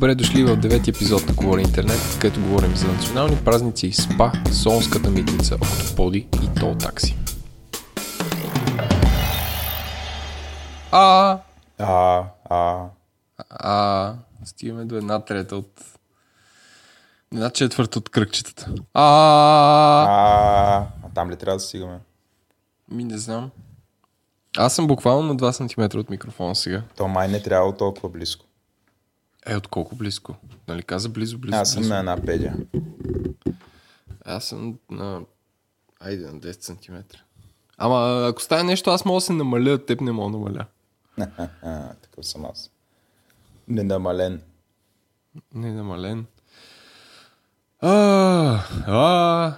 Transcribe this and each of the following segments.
Добре дошли в девети епизод на Говори Интернет, където говорим за национални празници и СПА, Солнската митница, Октоподи и Тол такси. А, А, а. а, стигаме до една трета от една четвърта от кръгчетата. А, А, а там ли трябва да стигаме? ми не знам. Аз съм буквално на 2 см от микрофона сега. То май не трябва толкова близко. Е, от колко близко? Нали каза близо, близо, Аз съм близо. на една педя. Аз съм на... Айде, на 10 см. Ама ако стане нещо, аз мога да се намаля, теб не мога да намаля. А, такъв съм аз. Ненамален. Не намален. А, а,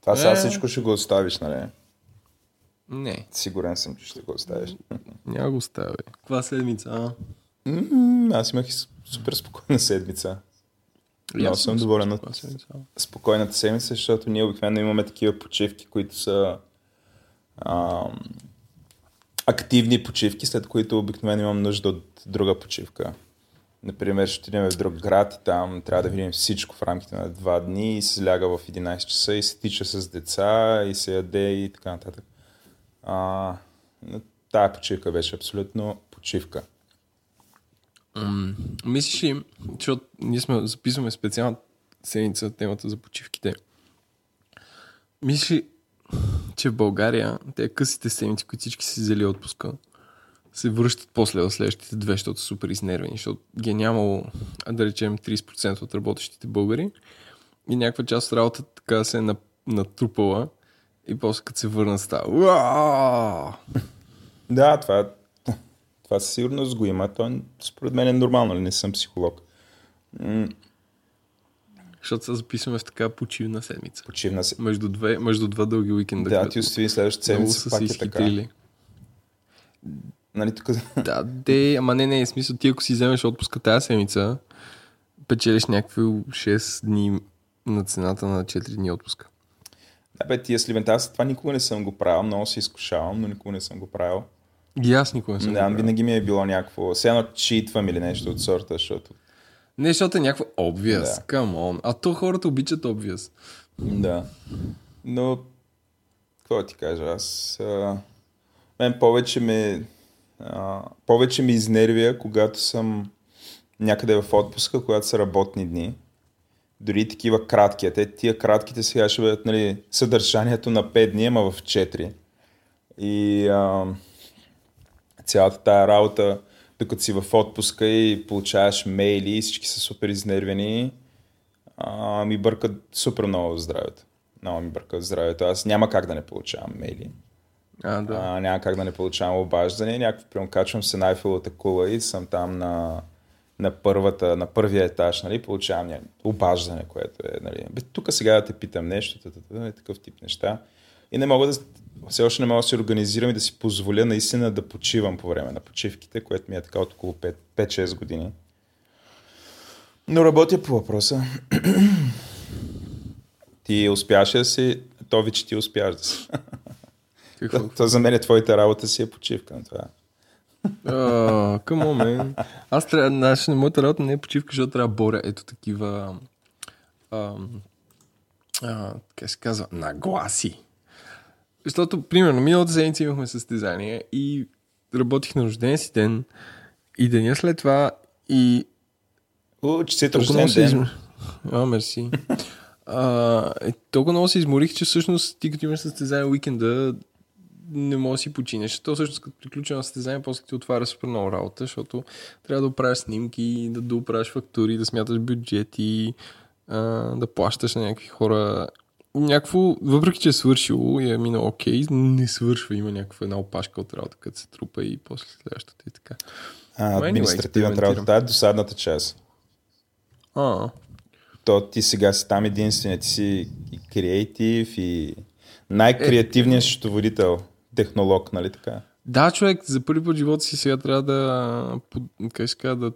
Това сега Е. всичко ще го оставиш, нали? не, Сигурен съм, че ще го оставиш. няма го оставя. Каква седмица, а? М, Аз имах супер спокойна седмица. Много съм доволен от спокойната седмица, защото ние обикновено имаме такива почивки, които са ам, активни почивки, след които обикновено имам нужда от друга почивка. Например, ще отидем в друг град и там трябва да видим всичко в рамките на два дни и се ляга в 11 часа и се тича с деца и се яде и така нататък. А, тая почивка беше абсолютно почивка. Мислиш ли, защото ние сме записваме специална седмица темата за почивките. Мислиш ли, че в България те късите седмици, които всички си взели отпуска, се връщат после в следващите две, защото са супер изнервени, защото ги е нямало, да речем, 30% от работещите българи и някаква част от работата така се е на- натрупала и после като се върнат става! Да, това, това със сигурност го има. То според мен е нормално, не съм психолог. М, Защото се записваме в така почивна седмица. Почивна се. Между, две, между два дълги уикенда. Да, ти остави следващата седмица пак е така. изхитрили. Нали, тук... Да, де, ама не, не, в смисъл ти ако си вземеш отпуска тази седмица, печелиш някакви 6 дни на цената на 4 дни отпуска. Да, бе, тия сливента, аз това никога не съм го правил, много се изкушавам, но никога не съм го правил. И аз никога не съм. Да, винаги ми е било някакво, все едно читвам или нещо от сорта, защото... Не, защото е някаква obvious. Да. Come on. А то хората обичат obvious. Да. Но, какво ти кажа, аз... А... Мен повече ме... А... Повече ме изнервя, когато съм някъде в отпуска, когато са работни дни. Дори такива кратки. Те тия кратките сега ще бъдат нали, съдържанието на 5 дни, ама в 4. И а, цялата тая работа, докато си в отпуска и получаваш мейли и всички са супер изнервени, а, ми бъркат супер много здравето. Много ми бъркат здравето. Аз няма как да не получавам мейли. А, да. А, няма как да не получавам обаждане. Някакво, примерно, качвам се на Айфелата кула и съм там на, на, първата, на първия етаж, нали, получавам ня... обаждане, което е, нали, бе, тук сега да те питам нещо, тата, и такъв тип неща. И не мога да, все още не мога да се организирам и да си позволя наистина да почивам по време на почивките, което ми е така от около 5 5-6 години. Но работя по въпроса. ти успяваш ли да си, то ви, че ти успяваш да си. Какво? То за мен е твоята работа си е почивка на това. Uh, come on, man. Аз трябва, знаеш, на моята работа не е почивка, защото трябва да боря ето такива ам, а, как се казва, нагласи. Защото, примерно, миналата седмица имахме състезание и работих на рожден си ден и деня след това и О, че си толкова рожден ден. изм... А, мерси. А, е, толкова много се изморих, че всъщност ти като имаш състезание уикенда не можеш да си починеш. То всъщност като приключи на състезание, после ти отваря супер много работа, защото трябва да оправяш снимки, да доправяш фактури, да смяташ бюджети, а, да плащаш на някакви хора. Някакво, въпреки че е свършило и е минало окей, не свършва. Има някаква една опашка от работа, като се трупа и после следващата и така. А, Anyway, административната работа, това е досадната част. А, То ти сега си там единствения, ти си и креатив и най-креативният счетоводител, технолог, нали така? Да, човек, за първи път в живота си сега трябва да, как се казва, да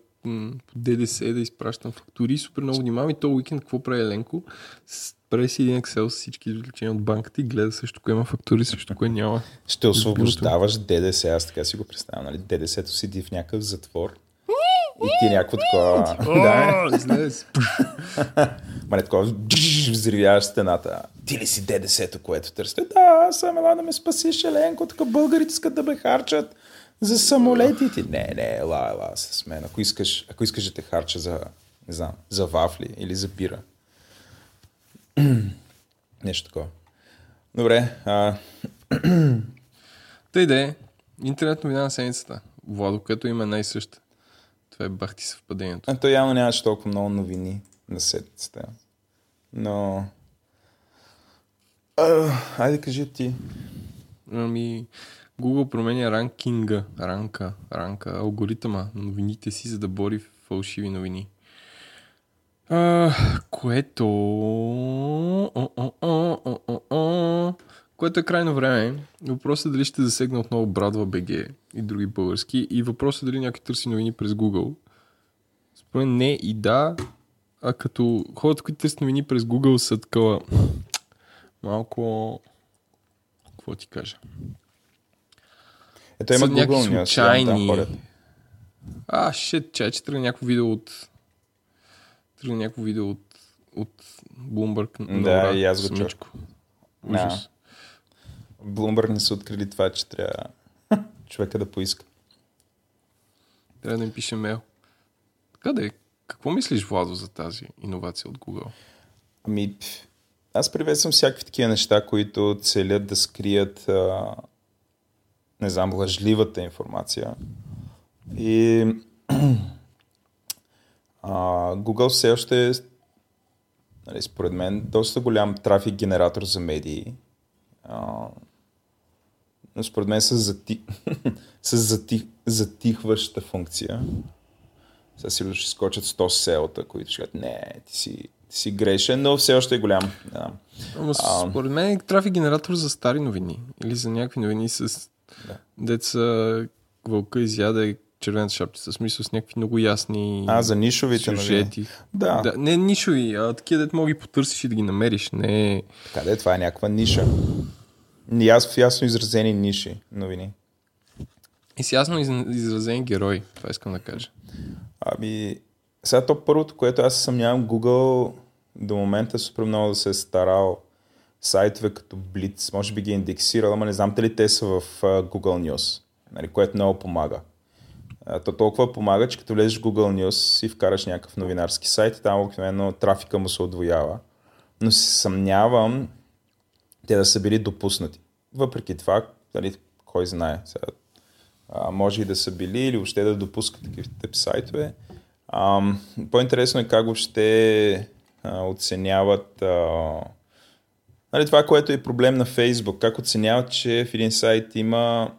по ДДС да изпращам фактури. Супер много внимавам и то уикенд какво прави Еленко? С- Прави си един Excel с всички извлечения от банката и гледа също кое има фактури, също кое няма. Ще освобождаваш ДДС, аз така си го представям, нали? ДДС-то седи в някакъв затвор И ти някакво такова... О, излез. Ма не такова, взривяваш стената. Ти ли си ДДС-то, което търсите? Да, аз съм ела да ме спасиш, Еленко, така българите искат да ме харчат за самолетите. Не, не, ела, ела с мен. Ако искаш, ако искаш да те харча за, не знам, за вафли или за пира. Нещо такова. Добре, а, Тъй де, интернет новина на седмицата. Владо, като има най-съща. Това е бахти съвпадението. а то явно нямаше толкова много новини на седмицата. Но... А, айде кажи ти. Ами, Google променя ранкинга, ранка, ранка, алгоритъма новините си, за да бори фалшиви новини. А, което... О, о, о, о, о, о, което е крайно време. Въпросът е дали ще засегне отново Брадва БГ и други български. И въпросът е дали някой търси новини през Google. Според не и да. А като хората, които търсят новини през Google са такова малко... Какво ти кажа? Ето има Са някакви Google случайни... А, шет, чай, че тръгна някакво видео от... Тръгна някакво видео от, от Bloomberg. Да, и аз го чух. Да. Bloomberg не са открили това, че трябва човека да поиска. Трябва да им пише мейл. Така да е. Какво мислиш, Владо, за тази иновация от Google? Ами, аз приветствам всякакви такива неща, които целят да скрият, а, не знам, лъжливата информация. И а, Google все още е, нали, според мен, доста голям трафик генератор за медии. А, но според мен с, зати... с зати... затихваща функция. Сега сигурно ще скочат 100 селта, които ще кажат, не, ти си, ти си грешен, но все още е голям. Да. А. според мен е трафик генератор за стари новини. Или за някакви новини с Да. деца вълка изяде червената шапчица. В смисъл с някакви много ясни А, за нишовите новини. сюжети. Да. да. Не нишови, а такива дет мога ги потърсиш и да ги намериш. Не Къде това е някаква ниша? Яс, ясно изразени ниши новини. И с ясно из- изразен герой, това искам да кажа. Ами, сега то първото, което аз съмнявам, Google до момента супер много да се е старал сайтове като Blitz, може би ги е индексирал, ама не знам дали те са в Google News, нали, което много помага. А, То толкова помага, че като влезеш в Google News и вкараш някакъв новинарски сайт, там обикновено трафика му се отвоява. Но се съмнявам те да са били допуснати. Въпреки това, нали, кой знае. Сега, а, може и да са били или въобще да допускат такива тип сайтове. Ам, по-интересно е как въобще а, оценяват а, нали, това, което е проблем на Фейсбук. Как оценяват, че в един сайт има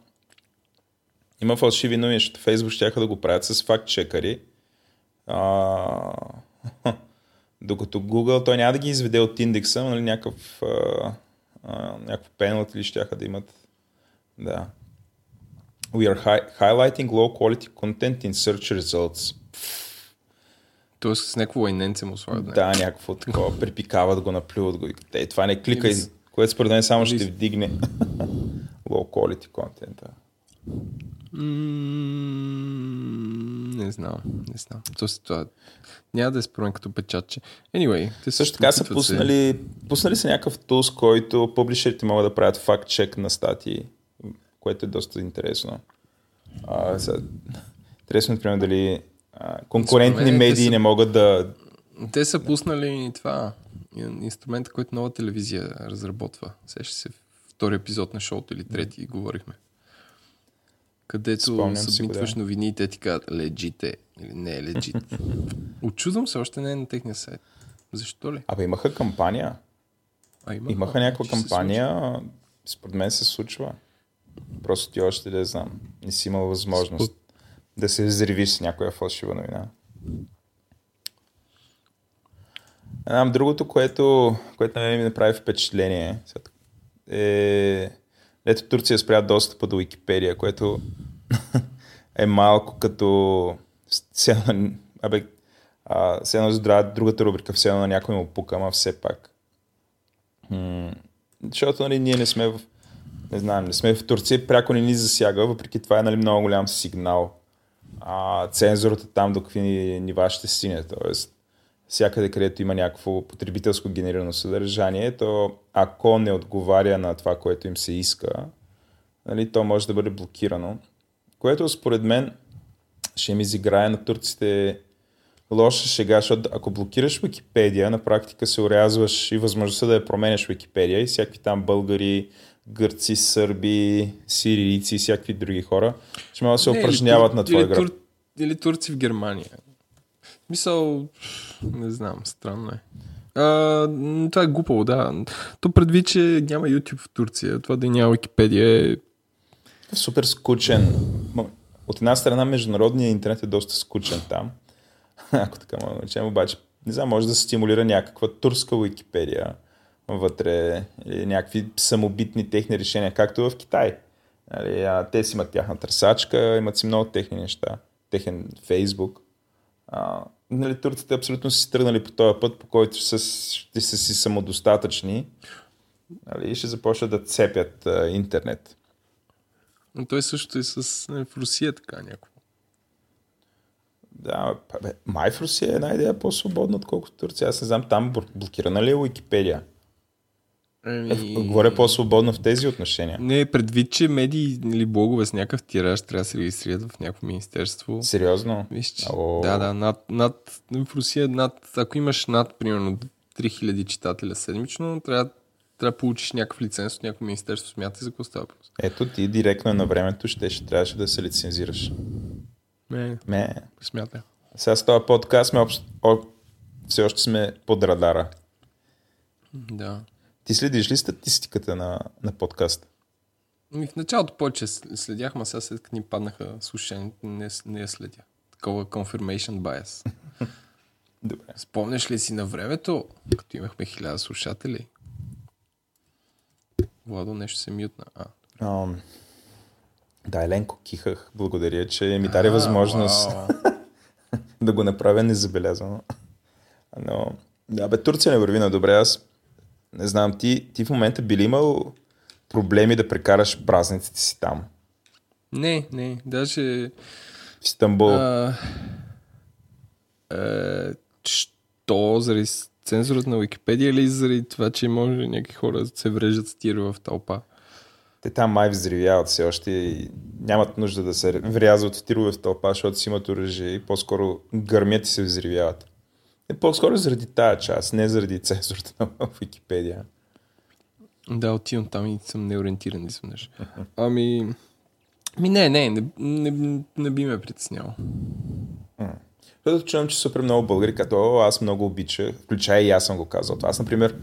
има фалшиви новини, защото Фейсбук ще да го правят с факт-чекари. А, докато Google, той няма да ги изведе от индекса, но нали, някакъв, а, а, някакъв пеналт или ще да имат. Да. We are hi- highlighting low quality content in search results. Тоест с някакво лайненце му слагат. Да, някакво такова, припикават го, наплюват го. Ей, това не кликай, Или което според мен само ще вдигне low quality content. Не знам, не знам. Тоест, това няма да е спорен като печатче. Anyway, те Също така са опитват се. пуснали, пуснали са някакъв тулс, който публишерите могат да правят факт-чек на статии, което е доста интересно. А, са, интересно, например, дали а, конкурентни медии са- не могат да... Те са пуснали това ин- инструмента, който нова телевизия разработва. Сеща се втори епизод на шоуто или трети говорихме. Където Спомням събитваш да. новини и те ти казват легит е или не е. Очудвам се, още не е на техния сайт. Защо ли? Абе, имаха кампания. А, има, Имаха някаква кампания, според мен се случва. Просто ти още да знам. Не си имал възможност Спо- да се взривиш с някоя фалшива новина. Знам, другото, което, което на мен ми направи впечатление, е... Ето Турция спря достъпа до Википедия, което е малко като... Абе, а, все едно здраве, другата рубрика, все едно на някой му пука, ама все пак. М, Защото нали, ние не сме в... Не знам, не сме в Турция, пряко не ни засяга, въпреки това е нали, много голям сигнал а, цензурата там до какви нива ще стигне. Тоест, всякъде, където има някакво потребителско генерирано съдържание, то ако не отговаря на това, което им се иска, нали, то може да бъде блокирано. Което според мен ще им изиграе на турците лоша шега, защото ако блокираш Википедия, на практика се урязваш и възможността да я променяш Википедия и всякакви там българи, гърци, сърби, сирийци и всякакви други хора ще могат да се упражняват на твоя гръб. тур, или турци в Германия. Мисъл, не знам, странно е. А, това е глупаво, да. То предвид, че няма YouTube в Турция, това да няма Википедия е... Супер скучен. От една страна международният интернет е доста скучен там. Ако така мога да обаче, не знам, може да се стимулира някаква турска Википедия вътре или някакви самобитни техни решения, както в Китай. Нали, а, те си имат тяхна търсачка, имат си много техни неща, техен Фейсбук. А, нали, турците абсолютно си тръгнали по този път, по който са, ще са си самодостатъчни нали, и ще започнат да цепят а, интернет. Но той също е с... е, в Русия така някакво. Да, бе, май в Русия е една идея по-свободна, отколкото Турция. Аз не знам, там бл- блокирана ли е Уикипедия? Еми... Е, говоря по-свободно в тези отношения. Не, предвид, че медии или блогове с някакъв тираж трябва да се регистрират в някакво министерство. Сериозно? Виж, че, да, да, над, над, в Русия над, ако имаш над, примерно, 3000 читателя седмично, трябва, трябва да получиш някакъв лиценз от някакво министерство. Смятай за какво става въпрос. Ето ти директно на времето ще, ще трябваше да се лицензираш. Не, Не. смятай. Сега с този подкаст сме общ... о... все още сме под радара. Да. Ти следиш ли статистиката на, на подкаст? Ми в началото повече с- следях, ма сега след като ни паднаха слушаните, не, не я следя. Такова confirmation bias. Добре. Спомняш ли си на времето, като имахме хиляда слушатели? Владо нещо се мютна. А, Ам... Да, Еленко, кихах. Благодаря, че ми даде А, възможност да го направя незабелязано. Но, да, бе, Турция не върви на добре. Аз не знам, ти, ти в момента би ли имал проблеми да прекараш празниците си там? Не, не, даже... В Истанбул. А, е, що? Заради цензурата на Википедия или заради това, че може някакви хора да се врежат с тир в тълпа? Те там май взривяват все още и нямат нужда да се врязват в тирове в тълпа, защото си имат оръжие и по-скоро гърмят и се взривяват. Е, по-скоро заради тая част, не заради цензурата на Википедия. Да, отивам там и съм неориентиран изведнъж. Ами... Ми не, не, не, не, не би ме притесняло. Защото чувам, че супер много българи като аз много обича, включая и аз съм го казал. Аз, например,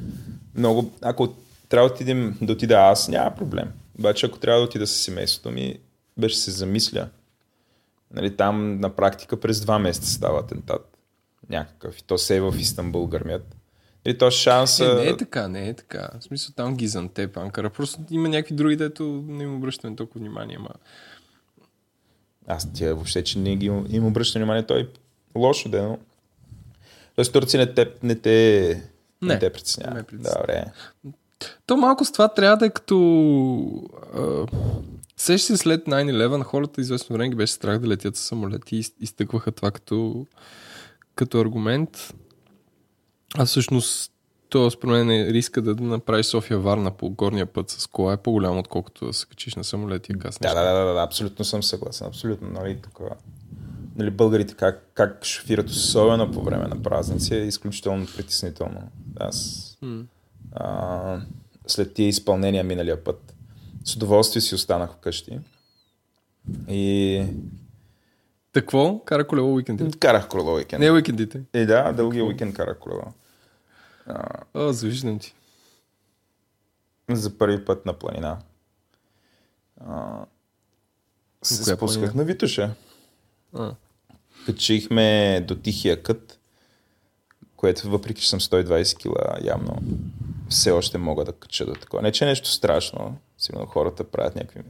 много, ако трябва да отидем, да отида аз, няма проблем. Обаче, ако трябва да отида с семейството ми, беше се замисля. Нали, там на практика през два месеца става атентат. Някакъв. И то се е в Истанбул гърмят. И то шанса... Не, не е така, не е така. В смисъл там Гизантеп, Анкара. Просто има някакви други, дето не им обръщаме толкова внимание. Ма... Аз тя въобще, че не ги им, им обръща внимание, той лошо да е, но... Тоест Турция не те, не те, не, Не, те притеснява. не. Добре. То малко с това трябва да е като... А, сеща се след 9-11, хората известно време ги беше страх да летят с самолети и из- изтъкваха това като, като аргумент. А всъщност то според мен е риска да направиш София Варна по горния път с кола е по-голям, отколкото да се качиш на самолети и каснеш. Да, да, да, да, да, абсолютно съм съгласен. Абсолютно, нали, тук, нали, българите как, как шофират особено по време на празници е изключително притеснително. Аз а, след тия изпълнения миналия път с удоволствие си останах вкъщи и Какво? Кара колело уикендите. карах колело уикенд. Не уикендите. И да, дългия уикенд карах колело. А, О, завиждам ти. за първи път на планина. А, се спусках планина? на Витуша. А. Качихме до Тихия кът, което въпреки, че съм 120 кила, явно все още мога да кача до такова. Не, че е нещо страшно. Сигурно хората правят някакви...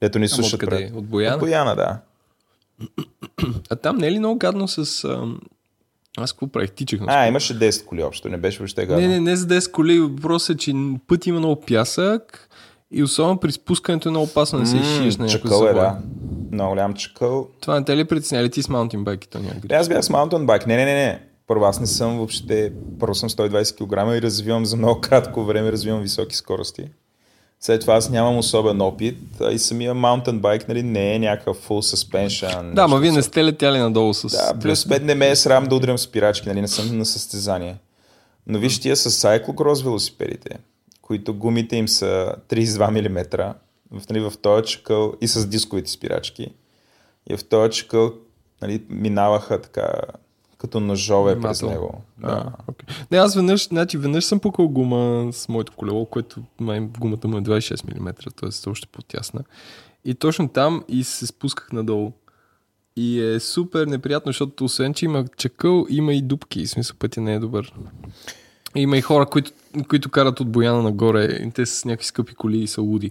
Дето ни Ама слушат. откъде? правят. От Бояна? От Бояна, да. А там не е ли много гадно с... ам, Аз какво правих? Тичах на А, имаше 10 коли общо, не беше въобще гадно. Не, не, не за 10 коли. Въпросът е, че път има много пясък и особено при спускането е много опасно да се изшиеш на някой чакъл е, да. много голям чакъл. Това не те ли притесняли ти с маунтинбайките някъде? Не, аз бях с маунтинбайк. Не, не, не, не. Първо, аз не съм въобще, първо съм 120 кг и развивам за много кратко време, развивам високи скорости. След това аз нямам особен опит а и самия маунтинбайк нали, не е някакъв full suspension. Да, ма вие не сте летяли надолу с... Да, плюс бед не ме е срам да удрям спирачки, нали, не съм на състезание. Но виж тия с cyclocross велосипедите, които гумите им са 32 мм, в, нали, в този чакъл и с дисковите спирачки. И в този чакъл нали, минаваха така като ножове през него. Да. Okay. Не, аз веднъж, значи, веднъж съм пукал гума с моето колело, което май гумата му е 26 мм, т.е. още по-тясна. И точно там и се спусках надолу. И е супер неприятно, защото освен, че има чакъл, има и дупки. В смисъл пътя не е добър. Има и хора, които, които карат от Бояна нагоре. Те с някакви скъпи коли и са луди.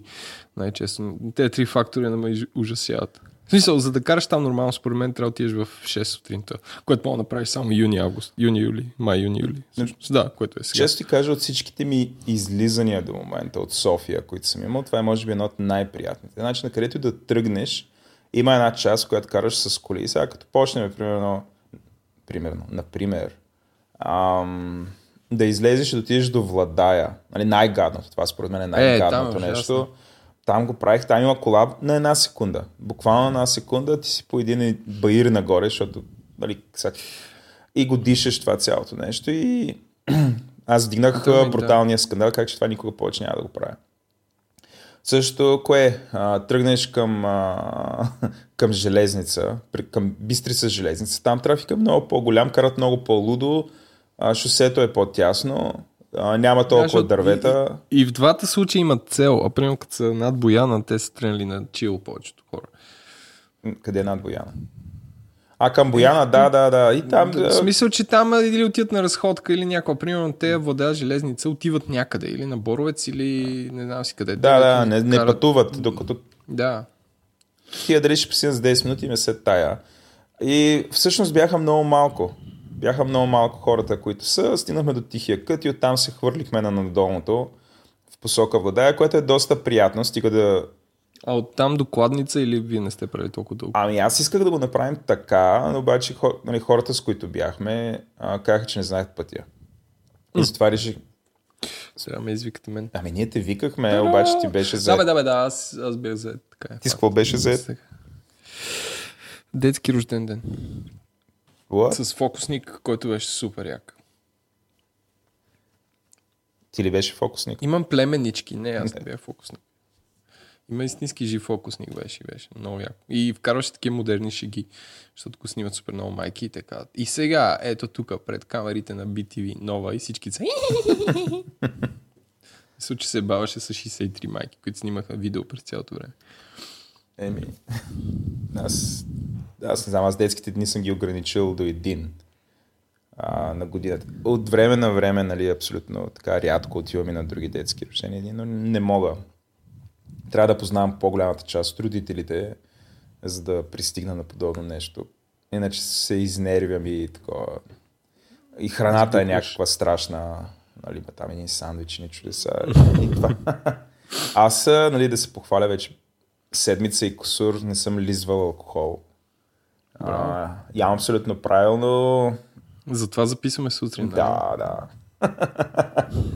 Най-често. Те три фактори не ме ужасяват. В смисъл, за да караш там нормално, според мен, трябва да отидеш в 6 сутринта, което мога да направиш само юни, август, юни, юли, май, юни, юли. Всъщност, Да, което е сега. Често ти кажа от всичките ми излизания до момента от София, които съм имал, това е може би едно от най-приятните. Значи на където да тръгнеш, има една част, която караш с коли. Сега като почнем, примерно, примерно, например, ам, да излезеш и да отидеш до Владая. Нали, най-гадното. Това според мен е най-гадното там е нещо. ужасно. Там го правих, там има колаб на една секунда. Буквално на една секунда ти си по един баир нагоре, защото нали, и го дишаш това цялото нещо и аз вдигнах да. бруталния скандал, как че това никога повече няма да го правя. Също, кое? А, тръгнеш към, а, към железница, към Бистрица железница. Там трафика е много по-голям, карат много по-лудо, а, шосето е по-тясно, а, няма толкова защото дървета. И, и, в двата случая имат цел, а примерно като са над Бояна, те са тренали на чил повечето хора. Къде е над Бояна? А, към Бояна, да, да, да. И там... В смисъл, че там или отиват на разходка или някаква, примерно те вода железница отиват някъде, или на Боровец, или не знам си къде. Да, да, не, не карат- пътуват, докато Да. тия дали ще пристигнат с 10 минути и ме се тая. И всъщност бяха много малко. Бяха много малко хората, които са. Стигнахме до Тихия кът и оттам се хвърлихме на надолното в посока вода, което е доста приятно, стига да... А от там до кладница или вие не сте правили толкова дълго? Ами аз исках да го направим така, но обаче нали, хората, с които бяхме, казаха, че не знаят пътя. И затова реших... Сега ме извикате мен. Ами ние те викахме, обаче ти беше Да, за... бе, да, бе, да, аз, аз бях заед. Така е. Ти с какво беше заед? Детски рожден ден. What? С фокусник, който беше супер як. Ти ли беше фокусник? Имам племенички, не, аз не бях фокусник. Има истински жив фокусник беше, беше много яко. И вкарваше такива модерни шеги, защото го снимат супер много майки и така. И сега, ето тук, пред камерите на BTV, нова и всички са... Мисля, че се баваше с 63 майки, които снимаха видео през цялото време. Еми, аз, аз не знам, аз детските дни съм ги ограничил до един а, на годината. От време на време, нали, абсолютно така рядко отивам и на други детски рождени дни, но не мога. Трябва да познавам по-голямата част от родителите, за да пристигна на подобно нещо. Иначе се изнервям и такова. И храната е някаква страшна. Нали, там един сандвич, ни чудеса. И това. Аз, нали, да се похваля вече седмица и косур не съм лизвал алкохол. А, ям абсолютно правилно. Затова записваме сутрин. Да, да.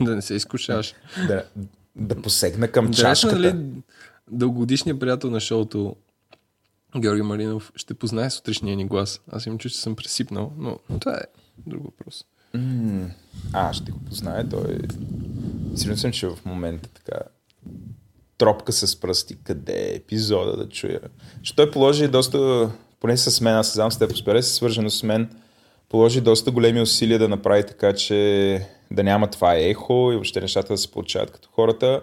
да не се изкушаваш. Да, да посегна към Интересно, чашката. нали, дългогодишният приятел на шоуто Георги Маринов ще познае сутрешния ни глас. Аз им чуш, че съм пресипнал, но това е друг въпрос. А, ще го познае. Той... Сигурен съм, че в момента така тропка с пръсти. Къде е епизода да чуя? Че той положи доста, поне с мен, аз знам с теб, успя се свържено с мен, положи доста големи усилия да направи така, че да няма това ехо и въобще нещата да се получават като хората.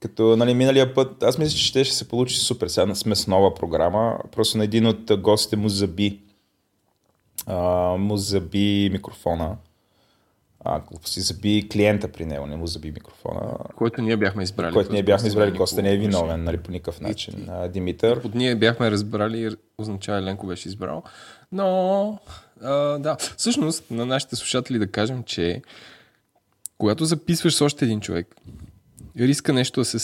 Като нали, миналия път, аз мисля, че ще ще се получи супер. Сега сме с нова програма. Просто на един от гостите му заби. А, му заби микрофона. А, си заби клиента при него, не му заби микрофона. Който ние бяхме избрали. Който ние бяхме избрали, Коста не е виновен, нали, по никакъв начин. А, Димитър. От ние бяхме разбрали, означава Еленко беше избрал. Но, а, да. Всъщност, на нашите слушатели да кажем, че когато записваш с още един човек, риска нещо да се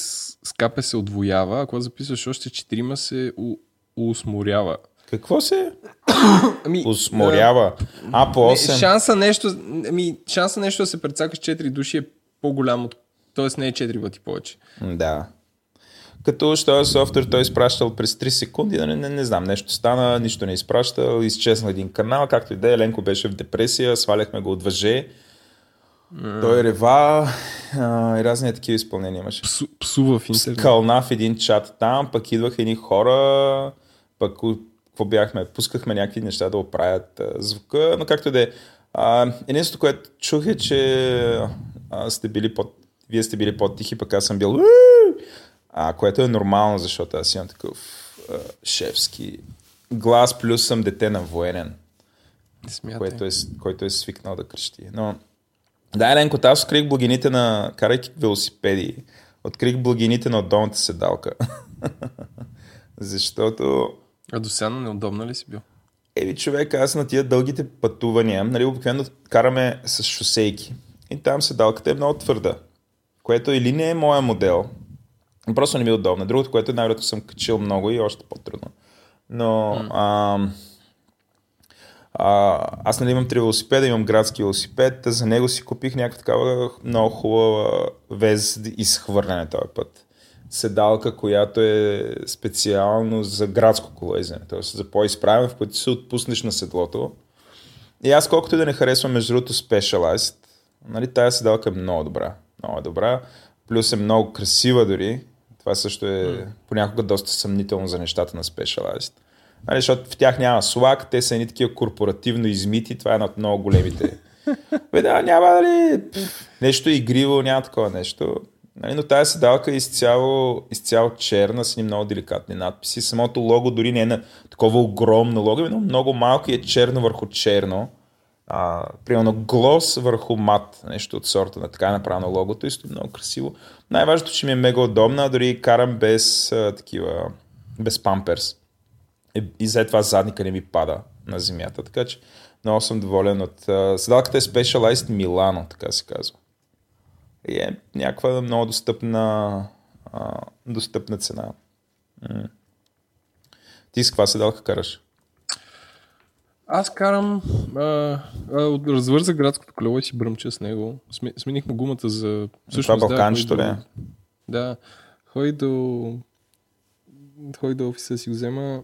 скапе се отвоява, а когато записваш още четирима се у- усморява. Какво се Ами, усморява? А, по а, 8. шанса нещо, ами, шанса нещо да се прецакаш 4 души е по-голям от Тоест не е 4 пъти повече. Да. Като що е софтуер, той е изпращал през 3 секунди, не, не, не знам, нещо стана, нищо не е изпращал, изчезна един канал, както и да е, Ленко беше в депресия, сваляхме го от въже. Той рева а, и разни такива изпълнения имаше. Псу, псува в интернет. Кълна в един чат там, пък идваха едни хора, пък какво бяхме, пускахме някакви неща да оправят а, звука, но както и да е. А, Единственото, което чух е, че а, сте били под, вие сте били по-тихи, пък аз съм бил а, което е нормално, защото аз имам такъв а, шефски глас, плюс съм дете на военен което е, който е свикнал да крещи. Но, да, Еленко, аз открих благините на, карайки велосипеди, открих благините на отдолната седалка. Защото, А до сега неудобна ли си бил? еви човек, аз на тия дългите пътувания, нали, обикновено караме с шосейки. И там седалката е много твърда, което или не е моя модел, просто не ми е удобно. Другото, което е най-вероятно съм качил много и още по-трудно. Но ам, а, аз нали имам три велосипеда, имам градски велосипед, за него си купих някаква такава много хубава вез изхвърляне този път. Седалка, която е специално за градско колоездене, т.е. за по-изправен, в който се отпуснеш на седлото. И аз колкото и да не харесвам между другото Specialized, нали, тая седалка е много добра. Много е добра. Плюс е много красива дори. Това също е понякога доста съмнително за нещата на Specialized. Нали, защото в тях няма слаг, те са едни такива корпоративно измити, това е едно от много големите. Бе, да, няма дали пф, нещо игриво, няма такова нещо. Нали, но тази седалка е изцяло, изцяло черна, с едни много деликатни надписи. Самото лого дори не е на такова огромно лого, но много малко и е черно върху черно. А, примерно глос върху мат, нещо от сорта на така е направено логото и много красиво. Най-важното, че ми е мега удобна, дори карам без а, такива, без памперс. И, и след това задника не ми пада на земята, така че много съм доволен от... а, Седалката е Specialized Milano, така се казва. И е някаква много достъпна, а, достъпна цена. М. Ти с каква седалка караш? Аз карам, а, а, развързах градското колело и си бръмча с него. Сме, сменихме гумата за... Това балканчето ходи ли Да, ходи до... Ходи до офиса си го взема.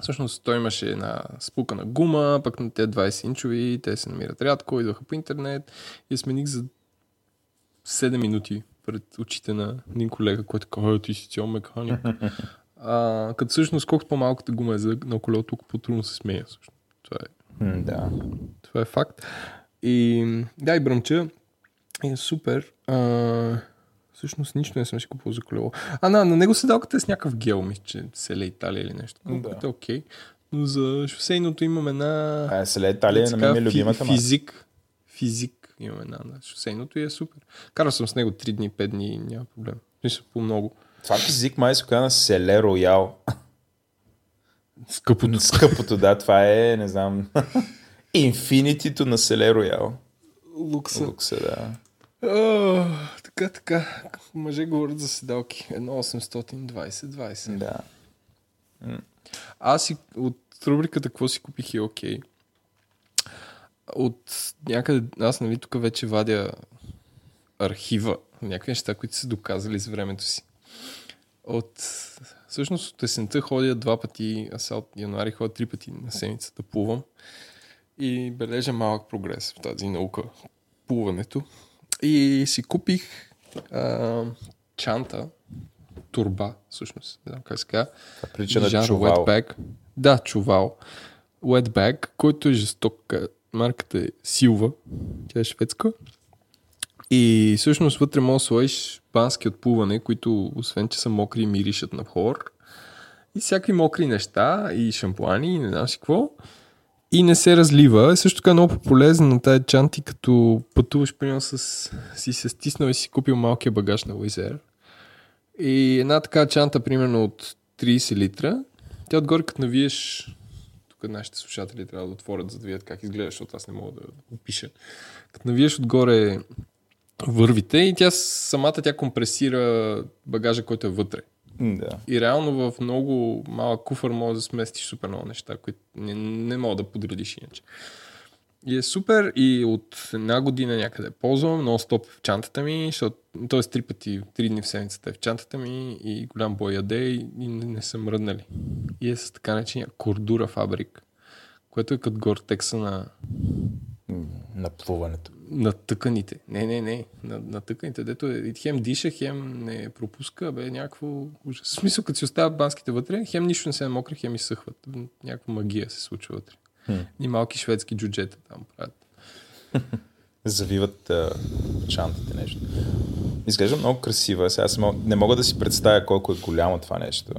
Всъщност той имаше една спукана гума, пък на те 20 инчови, те се намират рядко, идваха по интернет и смених за 7 минути пред очите на един колега, който казва, ти си цял механик. а, като всъщност, колкото по-малката гума е за, на колело, толкова по-трудно се смея. Всъщност. Това е да. това е факт. И да, и бръмча е супер. А, всъщност нищо не съм си купил за колело. А, на, на него седалката е с някакъв гел, мисля, че Селе Италия или нещо. Да. Е окей. Но за шосейното имам една... А, Селе Италия на мен е любимата. ма. Физик. Физик имам една на шосейното и е супер. Карал съм с него 3 дни, 5 дни, няма проблем. Мисля, по-много. Това физик май се казва на Селе Роял. Скъпото. Скъпото, да, това е, не знам, инфинитито на Селе Роял. Лукса. Лукса, да. О, така, така. Мъже говорят за седалки. Едно 820, 20. Да. Аз си от рубриката какво си купих е окей. От някъде, аз нали тук вече вадя архива, някакви неща, които са доказали с времето си. От, всъщност от есента ходя два пъти, а сега от януари ходя три пъти на седмица да плувам и бележа малък прогрес в тази наука, плуването. И си купих а, чанта, турба, всъщност, не знам как се казва. Това прилича на Жанр чувал. Wetback. Да, чувал. Wetback, който е жесток. Марката е Силва. Тя е шведска. И всъщност вътре може да сложиш бански от плуване, които освен, че са мокри, миришат на хлор. И всякакви мокри неща, и шампуани, и не знам си какво. И не се разлива. Е също така много полезно на тази чанти, като пътуваш, примерно, с... си се стиснал и си купил малкия багаж на Wizz. И една така чанта, примерно от 30 литра, тя отгоре като навиеш, тук нашите слушатели трябва да отворят, за да видят как изглежда, защото аз не мога да опиша. Като навиеш отгоре вървите и тя самата тя компресира багажа, който е вътре. Да. И реално в много малък куфър може да сместиш супер много неща, които не, не мога да подредиш иначе. И е супер и от една година някъде ползвам нон-стоп в чантата ми, защото, т.е. три пъти, три дни в седмицата е в чантата ми и голям бой яде и, и не, не са мръднали. И е с така наречения кордура фабрик, което е като гортекса на, На плуването. на тъканите. Не, не, не. На, на тъканите, дето е, хем диша, хем не пропуска, бе, някакво. В смисъл, като си оставят банските вътре, хем нищо не се мокри, хем изсъхват. Някаква магия се случва вътре. Хм. И малки шведски джуджета там правят. Завиват а, чантите нещо. Изглежда много красива. Сега аз не мога да си представя колко е голямо това нещо.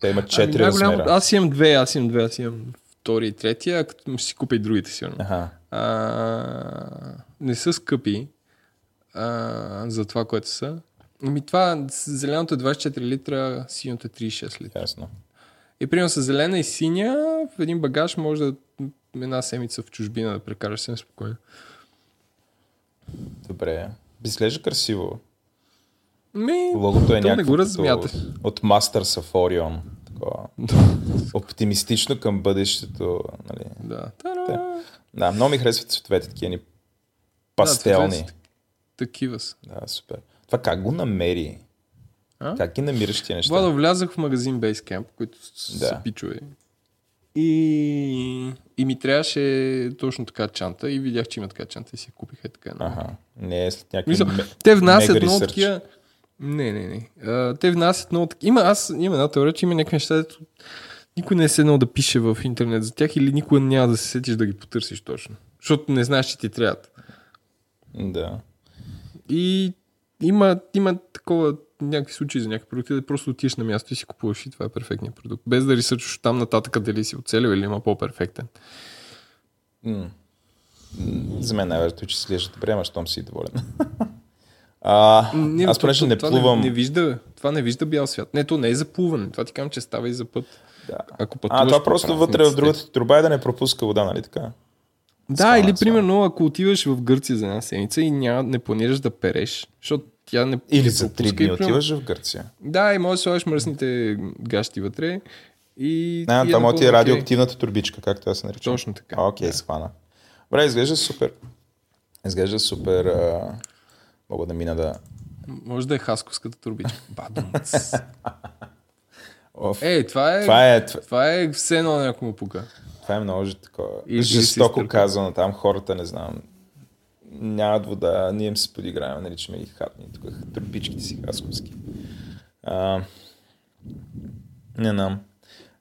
Те имат четири Ами, размера. Аз имам две, аз имам две, аз имам втори и третия, като ще си купя и другите сигурно. Аха. А, не са скъпи а, за това, което са. Ами това, зеленото е 24 литра, синьото е 36 литра. Ясно. И примерно с зелена и синя в един багаж може да една седмица в чужбина да прекараш съвсем спокойно. Добре. Изглежда красиво. Ми, Логото е не някакво го като размятай. от Masters of Orion. Такова. Оптимистично към бъдещето. Нали. да. Та-да! Да, много ми харесват цветовете, такива ни пастелни. цветовете Такива са. Да, супер. Това как го намери? А? Как ги намираш тия неща? Владо, влязах в магазин Basecamp, които с- Да. са пичове. И, и ми трябваше точно така чанта и видях, че има така чанта и си купих е така. Аха. Не е след някакви Мисля, ме- те внасят много такива... Не, не, не. А, те внасят много такива... Има, аз има една теория, че има някакви неща, дето никой не е седнал да пише в интернет за тях или никога няма да се сетиш да ги потърсиш точно. Защото не знаеш, че ти трябват. Да. И има, има такова някакви случаи за някакви продукти, да просто отидеш на място и си купуваш и това е перфектният продукт. Без да ресърчваш там нататък дали си оцелил или има по-перфектен. М, За мен най-важното е, че си глежда добре, ама щом си доволен. А, Не, аз понеже не плувам... Не, не вижда, това не вижда бял свят. Не, то не е за плуване. Това ти казвам, че става и за път. Да. Ако пътуваш А, това просто вътре в другата труба е да не пропуска вода, нали така? Да, Спомням, или спомням. примерно, ако отиваш в Гърция за една седмица и няма, не планираш да переш, защото тя не Или за три дни отиваш в Гърция. Да, и можеш да слагаш мръсните гащи вътре. И А, и може да ти е радиоактивната турбичка, както аз се наричам. Точно така. Окей, Да. схвана. Добре, изглежда супер. Изглежда супер. А... Мога да мина да... Може да е хасковската турбичка. Бадумц. Ей, това е, това, е, това, е все едно някому пука. това е много такова. И жестоко казано. Там хората, не знам, нямат вода, ние им се подиграем, наричаме ги хатни. Тук турбичките си хасковски. А, не знам.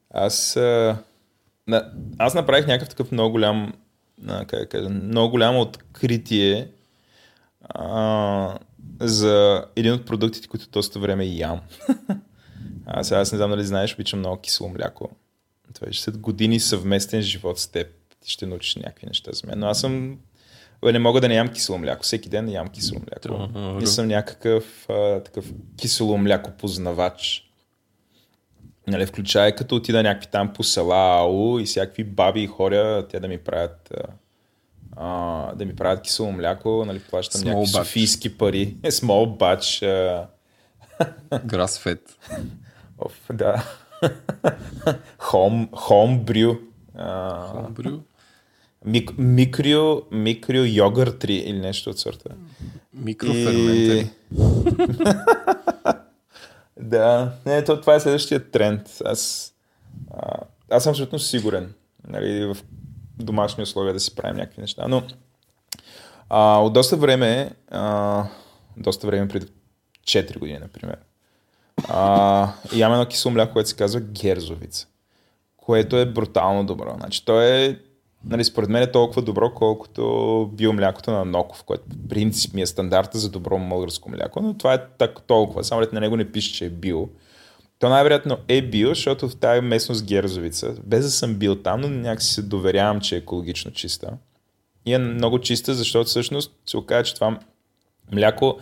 Аз, а, аз направих някакъв такъв много голям, а, как да кажа, много голямо откритие а, за един от продуктите, които доста време ям. а, сега аз не знам дали знаеш, обичам много кисело мляко. Това е след години съвместен живот с теб. Ти ще научиш някакви неща за мен. Но аз съм... Не мога да не ям кисело мляко. Всеки ден ям кисело мляко. Не съм някакъв а, такъв кисело мляко познавач. Нали, включая като отида някакви там по села, ау, и всякакви баби и хора, те да ми правят а, да ми правят кисело мляко, нали, плащам Small някакви batch. софийски пари. Small batch. Фет. Оф, да. Хом, хом брю. А, Брю. Мик, микрио, микрио йогъртри или нещо от сорта. Микроферментери. да, не, то, това е следващия тренд. Аз, а, аз съм абсолютно сигурен нали, в домашни условия да си правим някакви неща. Но а, от доста време, а, доста време преди 4 години, например, а, ям едно кисело мляко, което се казва герзовица, което е брутално добро. Значи, то е, нали, според мен е толкова добро, колкото биомлякото на Ноков, което по принцип ми е стандарта за добро българско мляко, но това е так, толкова. Само на него не пише, че е био. То най-вероятно е био, защото в тази местност Герзовица, без да съм бил там, но някакси се доверявам, че е екологично чиста. И е много чиста, защото всъщност се оказа, че това мляко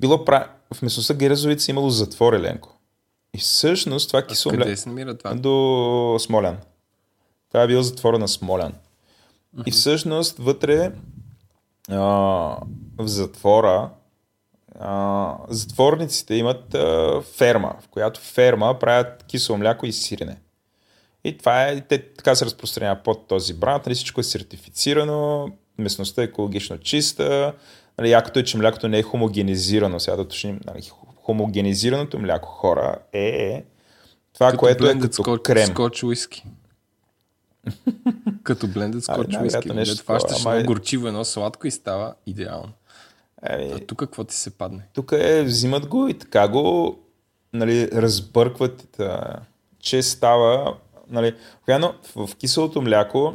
било пра... в местността Герзовица имало затвор еленко. И всъщност това кисело мляко... Къде се намира това? До Смолян. Това е бил затвора на Смолян. И всъщност вътре а, в затвора а, затворниците имат а, ферма, в която ферма правят кисело мляко и сирене. И това е, те така се разпространява под този бранд, нали, всичко е сертифицирано, местността е екологично чиста, нали, якото е, че млякото не е хомогенизирано, сега да уточним, нали, хомогенизираното мляко хора е, е това, Като което е като скоч, крем. Скоч уиски. Като скоч най-вероятно уиски. фащаш такова, ама е- горчиво, едно сладко и става идеално. Еми, А тук какво ти се падне? тук е, взимат го и така го нали, разбъркват, та, че става, нали, обикновено в, киселото мляко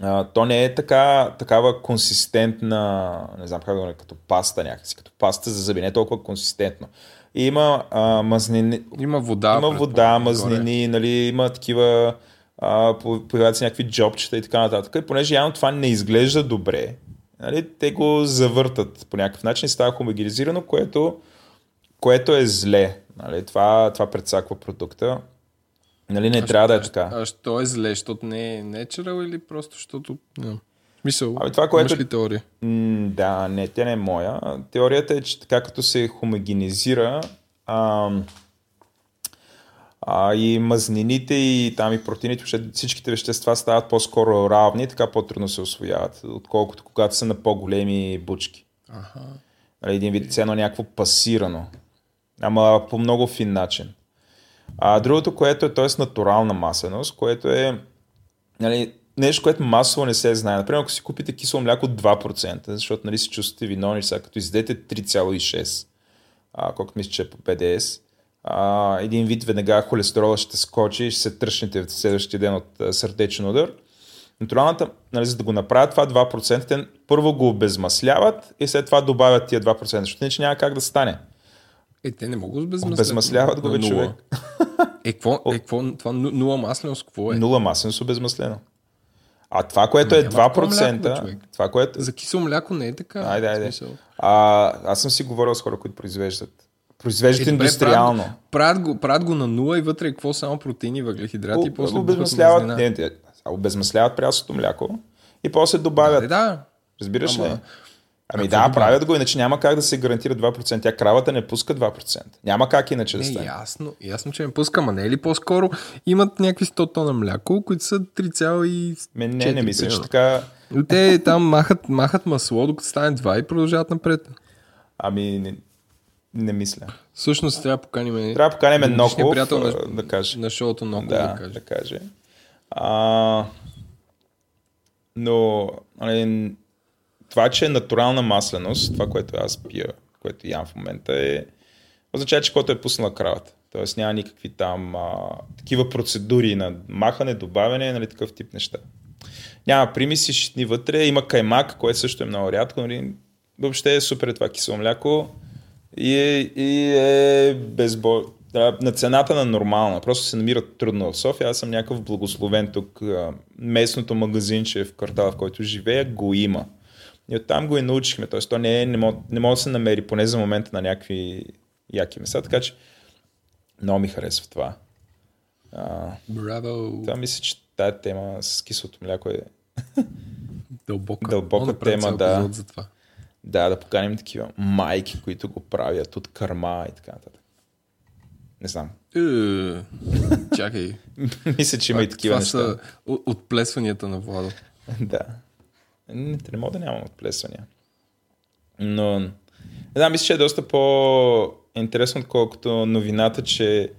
а, то не е така, такава консистентна, не знам как да го като паста някакси, като паста за зъби, не е толкова консистентно. И има а, мазнини, Има вода. има вода, мазнини, нали, има такива, появяват се някакви джобчета и така нататък. И понеже явно това не изглежда добре, нали, те го завъртат по някакъв начин и става хомогенизирано, което, което е зле. Нали, това, това предсаква продукта. Нали, не трябва да е така. А що е зле? Защото не е natural или просто защото... No. Мисъл, Ами това, което- ли теория? М, да, не, тя не е моя. Теорията е, че така като се хомогенизира ам, а, и мазнините и там и протеините, всичките вещества стават по-скоро равни, така по-трудно се освояват, отколкото когато са на по-големи бучки. Аха. Нали, един вид цено някакво пасирано. Ама по много фин начин. А другото, което е, т.е. натурална масленост, което е нали, нещо, което масово не се знае. Например, ако си купите кисело мляко 2%, защото нали, се чувствате виновни, сега като издете 3,6, а, колкото мисля, че е по ПДС, а, един вид веднага холестерола ще скочи ще се тръщнете в следващия ден от а, сърдечен удар. Натуралната, нали, за да го направят това 2%, те първо го обезмасляват и след това добавят тия 2%, защото иначе няма как да стане. Е, те не могат да безмасляват. Обезмасляват го, бе, човек. Е, какво, е, какво, това ну- нула масленост, какво е? Нула масленост обезмаслено. А това, което е Ама няма такова 2%, мляко, бе, това, което... За кисело мляко не е така. Айде, айде. А, аз съм си говорил с хора, които произвеждат. Произвеждат Е, индустриално. Правят, правят, го, правят го на нула и вътре е какво само протеини, въглехидрати и после обезмасляват, бухат не, не, а, обезмасляват прясното мляко и после добавят. Е, да. Разбираш Ама- ли? Ами да, добавят? правят го, иначе няма как да се гарантира 2%. Тя кравата не пуска 2%. Няма как иначе да Не, стане. ясно, ясно, че не пускам, а не е ли по-скоро имат някакви 100 тона мляко, които са 3,4 Ме, не, не мисля, че така... Те там махат, махат масло, докато стане 2 и продължават напред. Ами, не, мисля. Всъщност трябва да поканим Трябва да предишния Ноков, приятел на, да каже. на шоуто Ноков да, да, каже. да каже. А, но нали, това, че е натурална масленост, това, което аз пия, което ям в момента е, означава, че който е пуснала кравата. Тоест няма никакви там а, такива процедури на махане, добавяне, нали, такъв тип неща. Няма примеси, щитни вътре, има каймак, което също е много рядко. Нали, въобще е супер това кисело мляко и е, и е безбо... да, на цената на нормална. Просто се намира трудно в София. Аз съм някакъв благословен тук. Местното магазинче в квартала, в който живея, го има. И оттам го и научихме. Тоест, то не, е, не, може, не може да се намери, поне за момента, на някакви яки места. Така че много ми харесва това. А, Браво! това мисля, че тая тема с кислото мляко е Дълбока. Дълбока Мога тема, да. За това. Да, да поканим такива майки, които го правят от кърма и така нататък. Не знам. Е, Чакай. Мисля, че има и такива това неща. са отплесванията на Владо. да. Не, не мога да нямам отплесвания. Но, не знам, мисля, че е доста по-интересно, отколкото новината, че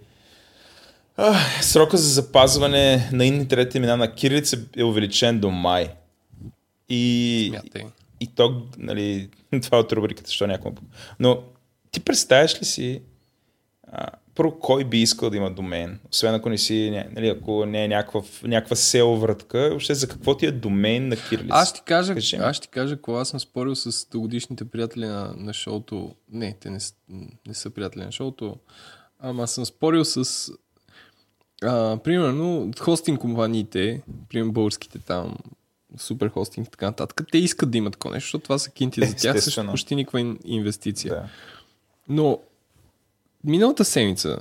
а, срока за запазване на инни трети имена на кирилица е увеличен до май. И, Смятай. И то, нали, това от рубриката, що някакво. Но ти представяш ли си, а, първо, кой би искал да има домен? Освен ако не си, нали, ако не е някаква, някаква сел вратка, въобще за какво ти е домен на кирилица? Аз ти кажа, Кажи аз ти кажа, кога аз съм спорил с догодишните приятели на, на шоуто. Не, те не, не са приятели на шоуто. Ама съм спорил с а, примерно хостинг компаниите, примерно българските там, супер хостинг и така нататък, те искат да имат такова нещо, защото това са кинти за тях, също почти никаква ин- инвестиция. Да. Но миналата седмица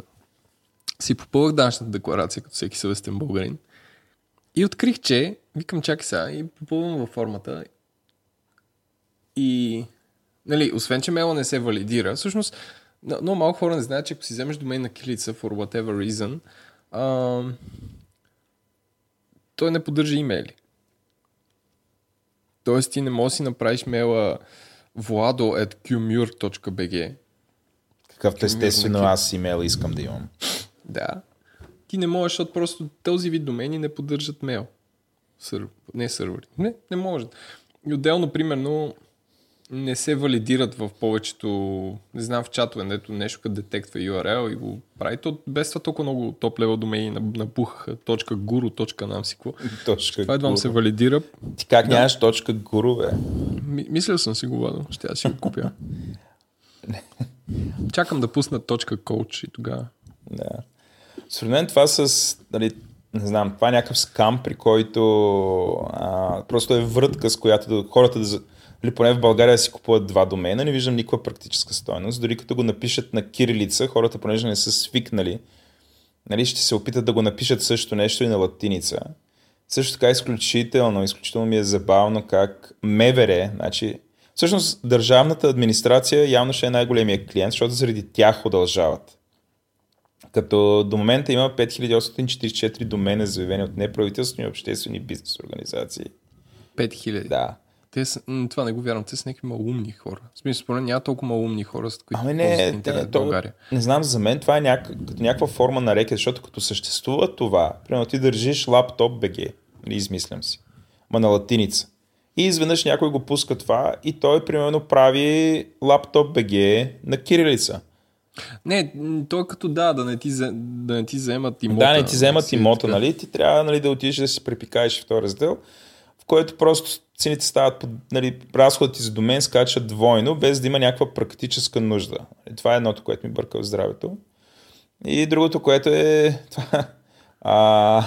си попълвах данъчната декларация като всеки съвестен българин и открих, че викам чакай сега и попълвам във формата и Нали, освен, че мейла не се валидира, всъщност но- много малко хора не знаят, че ако си вземеш домен на килица for whatever reason, а, той не поддържа имейли. Тоест ти не можеш да си направиш мейла vlado.qmure.bg Какъвто естествено аз имейл искам да имам. Да. Ти не можеш, защото просто този вид домени не поддържат мейл. Сър... Не сървъри. Не, не можат. И отделно, примерно, не се валидират в повечето, не знам, в чатове, дето нещо като детектва URL и го прави. То без това толкова много топ левел домени напухаха. Точка гуру, точка нам си какво. Точка Това едва се валидира. Ти как нямаш точка гуру, бе? Ми, мислил съм си го, Владо. Ще аз си го купя. Чакам да пусна точка коуч и тогава. Да. Според мен това с, нали, не знам, това е някакъв скам, при който а, просто е врътка, с която да, хората да, или поне в България си купуват два домена, не виждам никаква практическа стойност. Дори като го напишат на кирилица, хората, понеже не са свикнали, нали, ще се опитат да го напишат също нещо и на латиница. Също така изключително, изключително ми е забавно как МВР, значи, всъщност държавната администрация явно ще е най-големия клиент, защото заради тях удължават. Като до момента има 5844 домена заявени от неправителствени и обществени бизнес организации. 5000. Да. Те са, това не го вярвам, те са някакви малумни хора. В смисъл, според няма толкова малумни хора, с които Ами не, интернет те, в България. не знам, за мен това е няк... като някаква форма на рекет, защото като съществува това, примерно ти държиш лаптоп BG, или измислям си, ма на латиница. И изведнъж някой го пуска това и той примерно прави лаптоп BG на кирилица. Не, м, то е като да, да не ти, да не ти вземат имота. Да, не ти вземат имота, нали? Ти трябва нали, да отидеш да си препикаеш в този раздел, в който просто цените стават, нали, разходът ти за домен скачат двойно, без да има някаква практическа нужда. Това е едното, което ми бърка в здравето. И другото, което е това, а,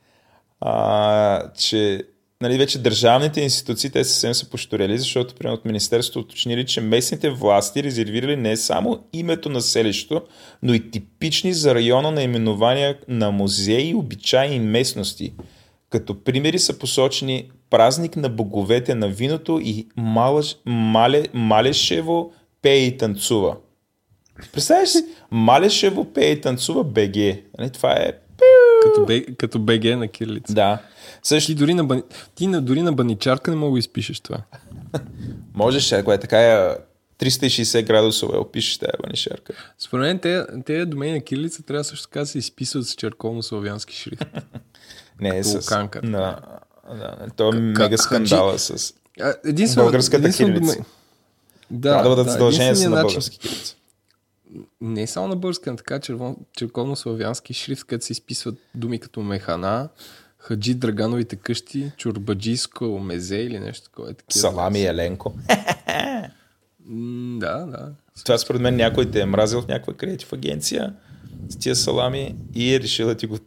а, че нали, вече държавните институции, те съвсем са пошторели, защото примерно от Министерството уточнили, че местните власти резервирали не само името на селището, но и типични за района наименования на музеи, обичаи и местности. Като примери са посочени празник на боговете на виното и Малаш, Мале, Малешево пее и танцува. Представяш си? Малешево пее и танцува БГ. Нали, това е... Като, бе, като БГ на кирилица. Да. Също Ти дори на, бани... ти на, дори на баничарка не мога да изпишеш това. можеш, ако е така е 360 градусова, опишеш тази банишарка. Според мен те, те домени на кирилица трябва също така да се изписват с черковно-славянски шрифт. Не, е с... луканка. На, да, то е мега хаджи- скандала с... А, единствено, Българската единствено кирилица. домен- Да, Трябва да бъдат задължения с единственият на начин- български кирилица. Не само на българска, но така червон, черковно-славянски шрифт, където се изписват думи като механа, хаджи Драгановите къщи, чурбаджийско мезе или нещо такова. е такива. Салами Еленко. М, Да, да. Това според мен някой те е мразил в някаква креатив агенция с тия салами и е решил да ти го...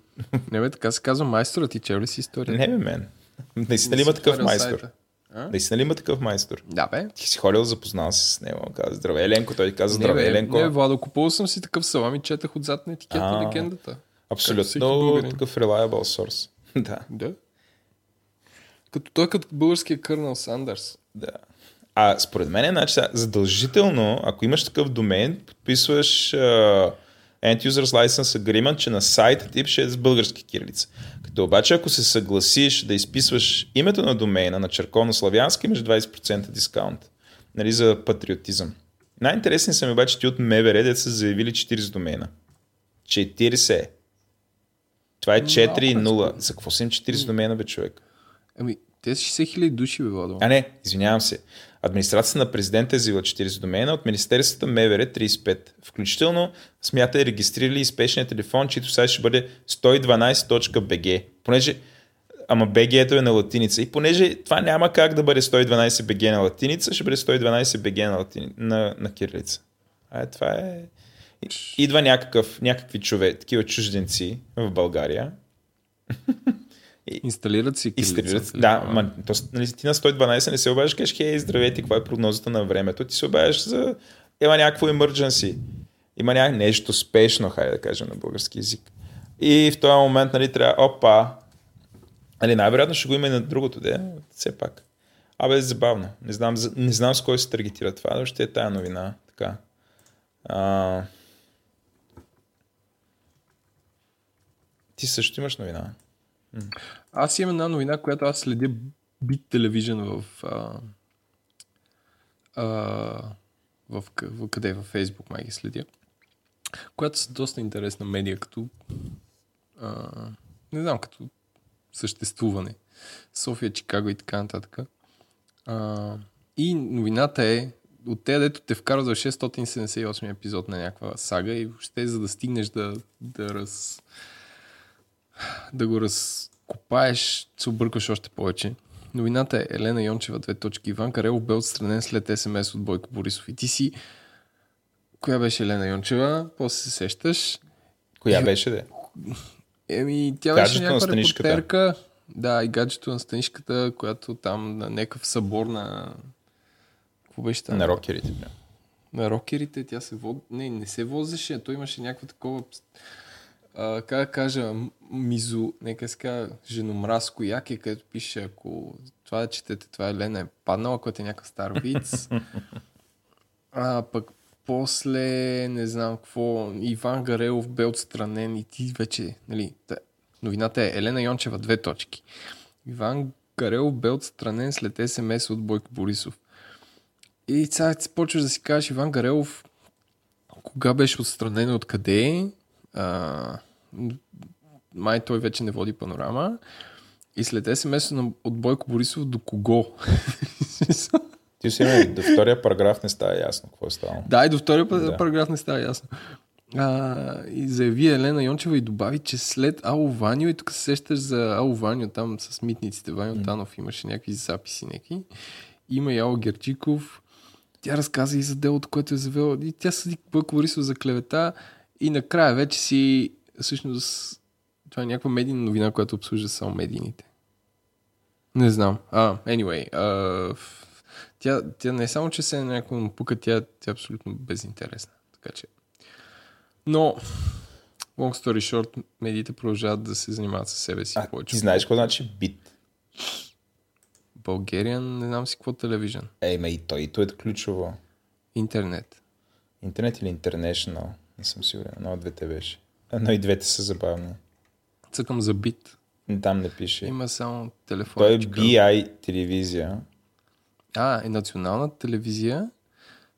Не бе, така се казва майстора, ти чел ли си история? Не бе мен. Наистина ли има си такъв майстор? Наистина ли има такъв майстор? Да, бе. Ти си ходил, запознал се с него. Каза, здравей, Еленко. Той ти каза, здравей, Еленко. не, Владо, купувал съм си такъв салам и четах отзад на етикета А. легендата. Абсолютно такъв reliable source. да, Да. Като той е като българския Кърнал Сандърс. да. А според мен, значи, сега, задължително, ако имаш такъв домен, подписваш uh, End Users License Agreement, че на сайта ти ще е с български кирилица. Като обаче, ако се съгласиш да изписваш името на домейна на черковно-славянски, имаш 20% дискаунт. Нали, за патриотизъм. Най-интересни са ми обаче ти от МВР, де са заявили 40 домена. 40. Това е 4 и 0. За какво са им 40 домена, бе, човек? Ами, те са 60 хиляди души, бе, Владо. А не, извинявам се. Администрацията на президента е заявила 40 домена, от Министерството МВР 35. Включително смята и регистрирали и спешния телефон, чието сайт ще бъде 112.bg. Понеже Ама BG е на латиница. И понеже това няма как да бъде 112 BG на латиница, ще бъде 112 BG на, латини... на, на кирилица. А е, това е... Идва някакъв, някакви човек, такива чужденци в България. Инсталират си Инсталират. кирилица. Да, ма, то, нали, ти на 112 не се обаждаш, кажеш, хей, здравейте, каква е прогнозата на времето? Ти се обаждаш за има някакво emergency. Има някакво нещо спешно, хайде да кажем на български язик. И в този момент, нали, трябва, опа, нали, най-вероятно ще го има и на другото, де, все пак. Абе, забавно. Не знам, не знам с кой се таргетира това, но ще е тая новина. Така. А... Ти също имаш новина. Аз имам една новина, която аз следя Bit Television в... А, а, в, в къде? В Facebook май ги следя. Която са доста интересна медия, като... А, не знам, като съществуване. София, Чикаго и така нататък. А, и новината е от те, дето те вкарва за 678 епизод на някаква сага и въобще за да стигнеш да, да раз да го разкопаеш, се объркваш още повече. Новината е Елена Йончева, две точки. Иван Карелов бе отстранен след СМС от Бойко Борисов. И ти си... Коя беше Елена Йончева? После се сещаш. Коя беше, де? Еми, тя Гаджето беше някаква репортерка. Да, и гаджето на Станишката, която там на някакъв събор на... Какво беше там? На рокерите. бе. на рокерите, тя се вод... Не, не се возеше, той имаше някакво такова... А, как да кажа, мизо, нека се кажа, женомразко яке, където пише, ако това да четете, това е Лена е паднала, което е някакъв стар виц. а пък после, не знам какво, Иван Гарелов бе отстранен и ти вече, нали, та, новината е Елена Йончева, две точки. Иван Гарелов бе отстранен след СМС от Бойко Борисов. И сега почваш да си кажеш Иван Гарелов кога беше отстранен от къде а, май той вече не води панорама и след СМС на- от Бойко Борисов до кого? Ти си има, до втория параграф не става ясно какво е ставало. да, и до втория Да. параграф не става ясно. А, и заяви Елена Йончева и добави, че след Ало Ваню, и тук се сещаш за Ало Ваню, там с митниците, Ваню Танов имаше някакви записи, някакви. Има и Ало Герчиков. Тя разказа и за делото, което е завела. И тя съди Бойко Борисов за клевета. И накрая вече си, всъщност, това е някаква медийна новина, която обслужва само медийните. Не знам. А, anyway. А, тя, тя не е само, че се е някаква напука, тя, тя е абсолютно безинтересна. Така че. Но, long story short, медиите продължават да се занимават с себе си А, повече. ти знаеш какво значи бит? Bulgarian, не знам си какво телевизион. Ей, ма и той, и то е ключово. Интернет. Интернет или International? Не съм сигурен. От двете беше. Но и двете са забавни. Цъкам за бит. Там не пише. Има само телефон. Той е BI телевизия. А, е национална телевизия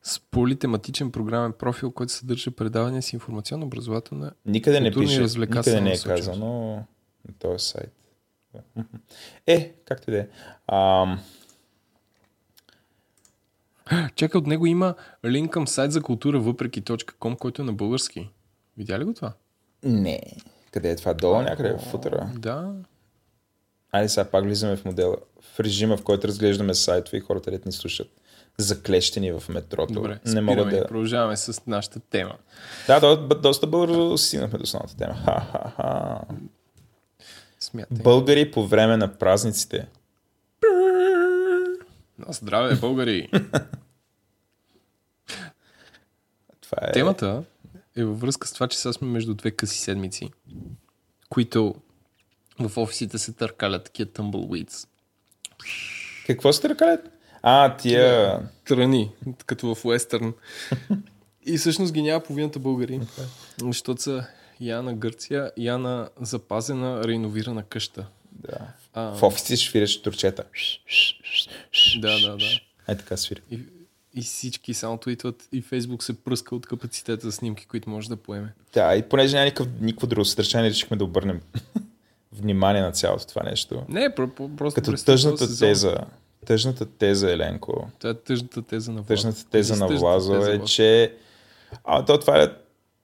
с политематичен програмен профил, който съдържа предавания с информационно образователна Никъде не пише. Никъде не е казано на този сайт. Е, както и да е. Чакай, от него има линк към сайт за култура въпреки .com, който е на български. Видя ли го това? Не. Къде е това? Долу някъде в футера. Да. Айде сега пак влизаме в модела. В режима, в който разглеждаме сайтове и хората дет ни слушат. Заклещени в метрото. Добре, не мога да... продължаваме с нашата тема. Да, до, доста бързо стигнахме до основната тема. Ха-ха-ха. Смятай. Българи по време на празниците. На здраве, българи! Това е... Темата е във връзка с това, че сега сме между две къси седмици, които в офисите се търкалят такива tumbleweeds. Какво сте ръкалет? А, тия... Тръни, като в уестърн. И всъщност ги няма половината българи. Защото са я на Гърция, я на запазена, реновирана къща. Да. А, В офиси швиреше турчета. Да, да, да. Ай така свири. И, и всички само твитват и Фейсбук се пръска от капацитета за снимки, които може да поеме. Да, и понеже няма никакъв, никакво друго съдържание, решихме да обърнем внимание на цялото това нещо. Не, про, про, просто Като тъжната сезон. теза, тъжната теза, Еленко, Това е тъжната теза на Влад. тъжната теза на Влазо е, че а, то това е,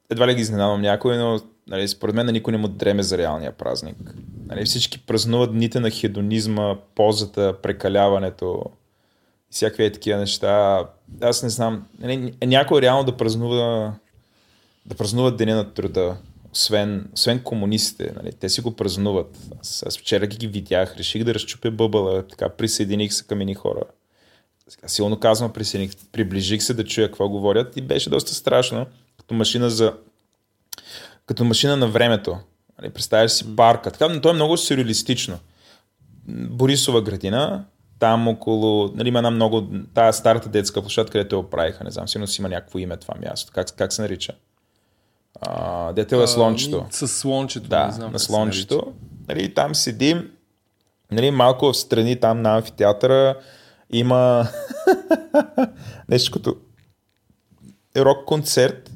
едва ли ги изненадвам някой, но нали, според мен никой не му дреме за реалния празник. Нали, всички празнуват дните на хедонизма, позата, прекаляването и всякакви е такива неща. Аз не знам. Нали, някой реално да празнува да празнуват Деня на труда, освен, освен комунистите. Нали, те си го празнуват. Аз, аз вчера ги видях, реших да разчупя бъбъла, така присъединих се към едни хора. Сега, силно казвам, присъединих, приближих се да чуя какво говорят и беше доста страшно, като машина за като машина на времето. Нали, представяш си парка. Така, но то е много сюрреалистично. Борисова градина, там около, нали, има една много, тая старата детска площадка, където я оправиха, не знам, сигурно си има някакво име това място. Как, как се нарича? А, дето е слончето. С слончето, Да, не знам. на слончето. Нали, там седим, нали, малко в страни там на амфитеатъра има нещо като рок концерт.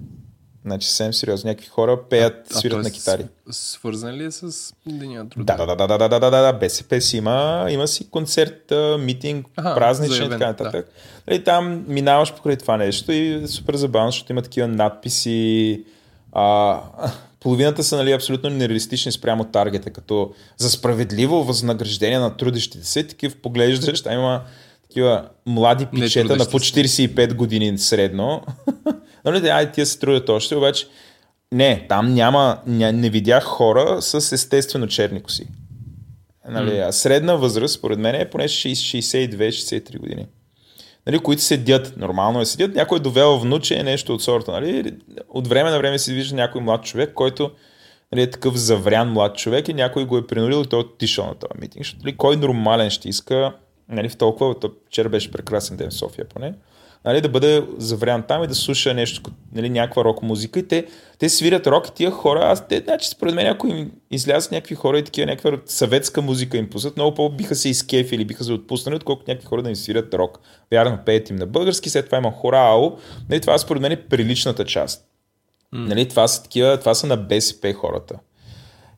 Значи съвсем сериозно. Някакви хора пеят, а, свират а на китари. Свързан ли е с Деня труда? Да, да, да, да, да, да, да, да. БСП си има, има си концерт, митинг, Аха, празничен и така нататък. Да. И там минаваш покрай това нещо и е супер забавно, защото има такива надписи. А, половината са нали, абсолютно нереалистични спрямо таргета, като за справедливо възнаграждение на трудещите се, такива поглеждаш, там има такива млади пичета на по 45 години средно, нали, ай, тия се трудят още, обаче не, там няма, ня, не видях хора с естествено черни коси. Нали, а средна възраст, според мен, е поне 62-63 години. Нали, които седят, нормално е седят, някой е довел внуче е нещо от сорта. Нали? От време на време се вижда някой млад човек, който нали, е такъв заврян млад човек и някой го е принудил и той е отишъл на този митинг. Защото, нали, кой нормален ще иска, нали, в толкова, то, вчера беше прекрасен ден в София поне, нали, да бъде заврян там и да слуша нещо, нали, някаква рок музика и те, те свирят рок и тия хора, аз те, значи според мен ако им излязат някакви хора и такива някаква съветска музика им пуснат, много по биха се изкефили, биха се отпуснали, отколкото някакви хора да им свирят рок. Вярно, пеят им на български, след това има хорао, нали, това според мен е приличната част. Нали, това са такива, това са на БСП хората.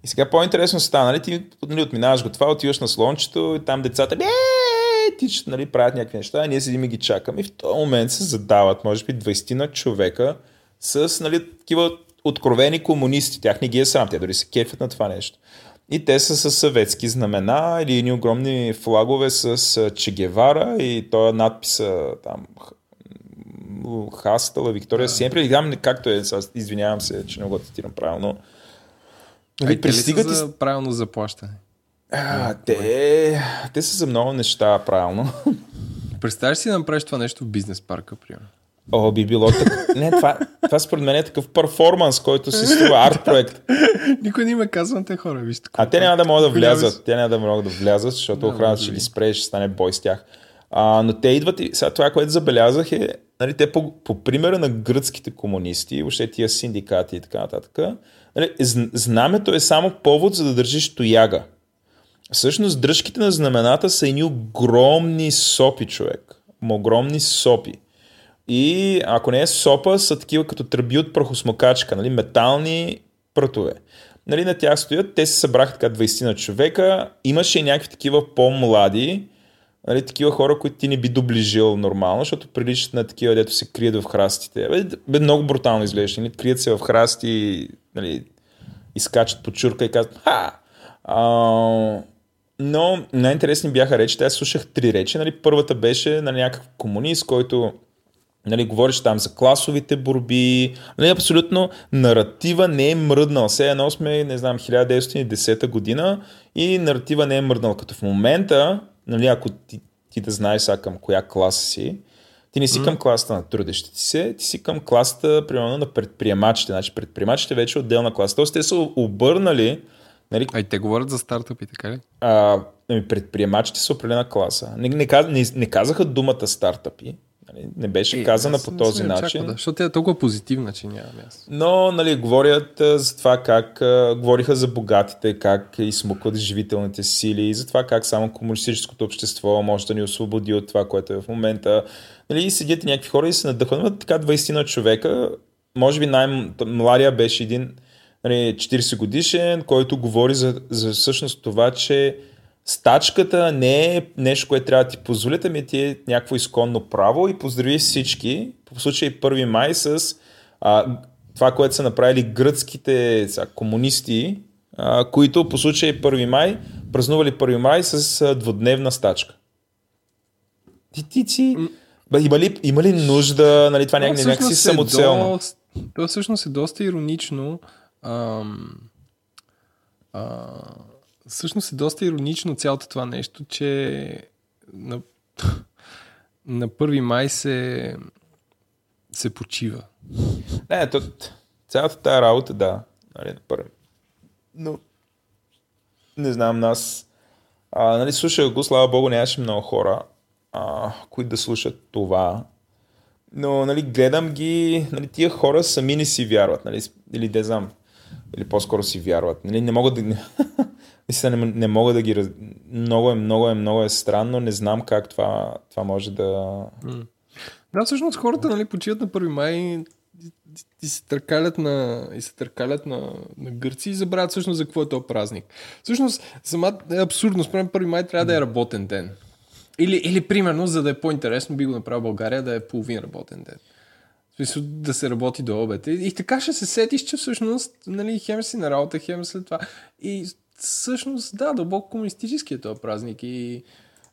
И сега по-интересно стана, нали, ти нали, отминаваш го това, отиваш на слончето и там децата е, тичат, нали, правят някакви неща, а ние седим и ги чакаме и в този момент се задават, може би, 20 на човека с, нали, такива откровени комунисти. Тях не ги е срам, те дори се кефят на това нещо. И те са с съветски знамена или едни огромни флагове с а, Че Гевара и този надписа там Хастала, Виктория Сиемпри, или там както е, извинявам се, че не го цитирам правилно. Ами, Нали, пристигат и за правилно заплащане? А, те, те са за много неща, правилно. Представяш си да направиш това нещо в бизнес парка, примерно. О, би било така. Не, това, това според мен е такъв перформанс, който си струва арт проект. Никой не ме казва на те хора, вижте. А те няма да могат да влязат. Те няма да могат да влязат, защото охраната ще ги спре ще стане бой с тях. А, но те идват и сега това, което забелязах е, нали, те по, по примера на гръцките комунисти, въобще тия синдикати и така нататък, нали, знамето е само повод за да държиш тояга. Всъщност дръжките на знамената са едни огромни сопи, човек. Огромни сопи. И ако не е сопа, са такива като тръби от прахосмокачка, нали, метални прътове. Нали, на тях стоят, те се събраха така 20 на човека, имаше и някакви такива по-млади, нали, такива хора, които ти не би доближил нормално, защото приличат на такива, дето се крият в храстите. Бе, бе много брутално изглеждаш, нали, крият се в храсти, нали, изкачат по чурка и казват ха! А, но най-интересни бяха речи. Аз слушах три речи. Нали, първата беше на някакъв комунист, който нали, говориш там за класовите борби. Нали, абсолютно наратива не е мръднал. Все едно сме, не знам, 1910 година и наратива не е мръднал. Като в момента, нали, ако ти, ти да знаеш сега към коя класа си, ти не си към класата на трудещите се, ти си към класата, примерно, на предприемачите. Значи предприемачите вече е отделна класа. Тоест те са обърнали нали, Ай, те говорят за стартъпи, така ли? а, ами, предприемачите са определена класа. Не, не, не, не казаха думата стартъпи. Нали, не беше казана Е, аз по не този я начин. Очаквал, да, защото тя е толкова позитивна, че няма място. Но, нали, говорят а, за това как а, говориха за богатите, как измукват живителните сили и за това как само комунистическото общество може да ни освободи от това, което е в момента. Нали, и седят и някакви хора и се надъхват. Така 20 на човека, може би най-младия беше един нали, 40 годишен, който говори за, за всъщност това, че стачката не е нещо, което трябва да ти позволят, ами ти е някакво изконно право и поздрави всички, по случай 1 май с а, това, което са направили гръцките сега, комунисти, а, които по случай 1 май празнували 1 май с а, двудневна стачка. Ти, ти, ти, има, ли, има ли нужда, нали, това някак, някакси е самоцелно? То всъщност е доста иронично. Ам, а, всъщност е доста иронично цялото това нещо, че на, на 1 май се, се почива. Не, то, цялата тази работа, да. Нали, на първи. Но, не знам, нас... А, нали, слушах го, слава богу, нямаше много хора, а, които да слушат това. Но, нали, гледам ги, нали, тия хора сами не си вярват, нали, или не знам, или по-скоро си вярват. Нали, не могат да... Не, не мога да ги... Много е, много е, много е странно. Не знам как това, това може да... Да, всъщност хората нали, почиват на 1 май и се търкалят на, и се търкалят на, на гърци и забравят всъщност за какво е този празник. Всъщност, сама е абсурдно. Според 1 май трябва да е работен ден. Или, или примерно, за да е по-интересно, би го направил България да е половин работен ден. В смисъл да се работи до обед. И, и така ще се сетиш, че всъщност нали, хем си на работа, хем след това. И всъщност, да, дълбоко комунистически е този празник. И,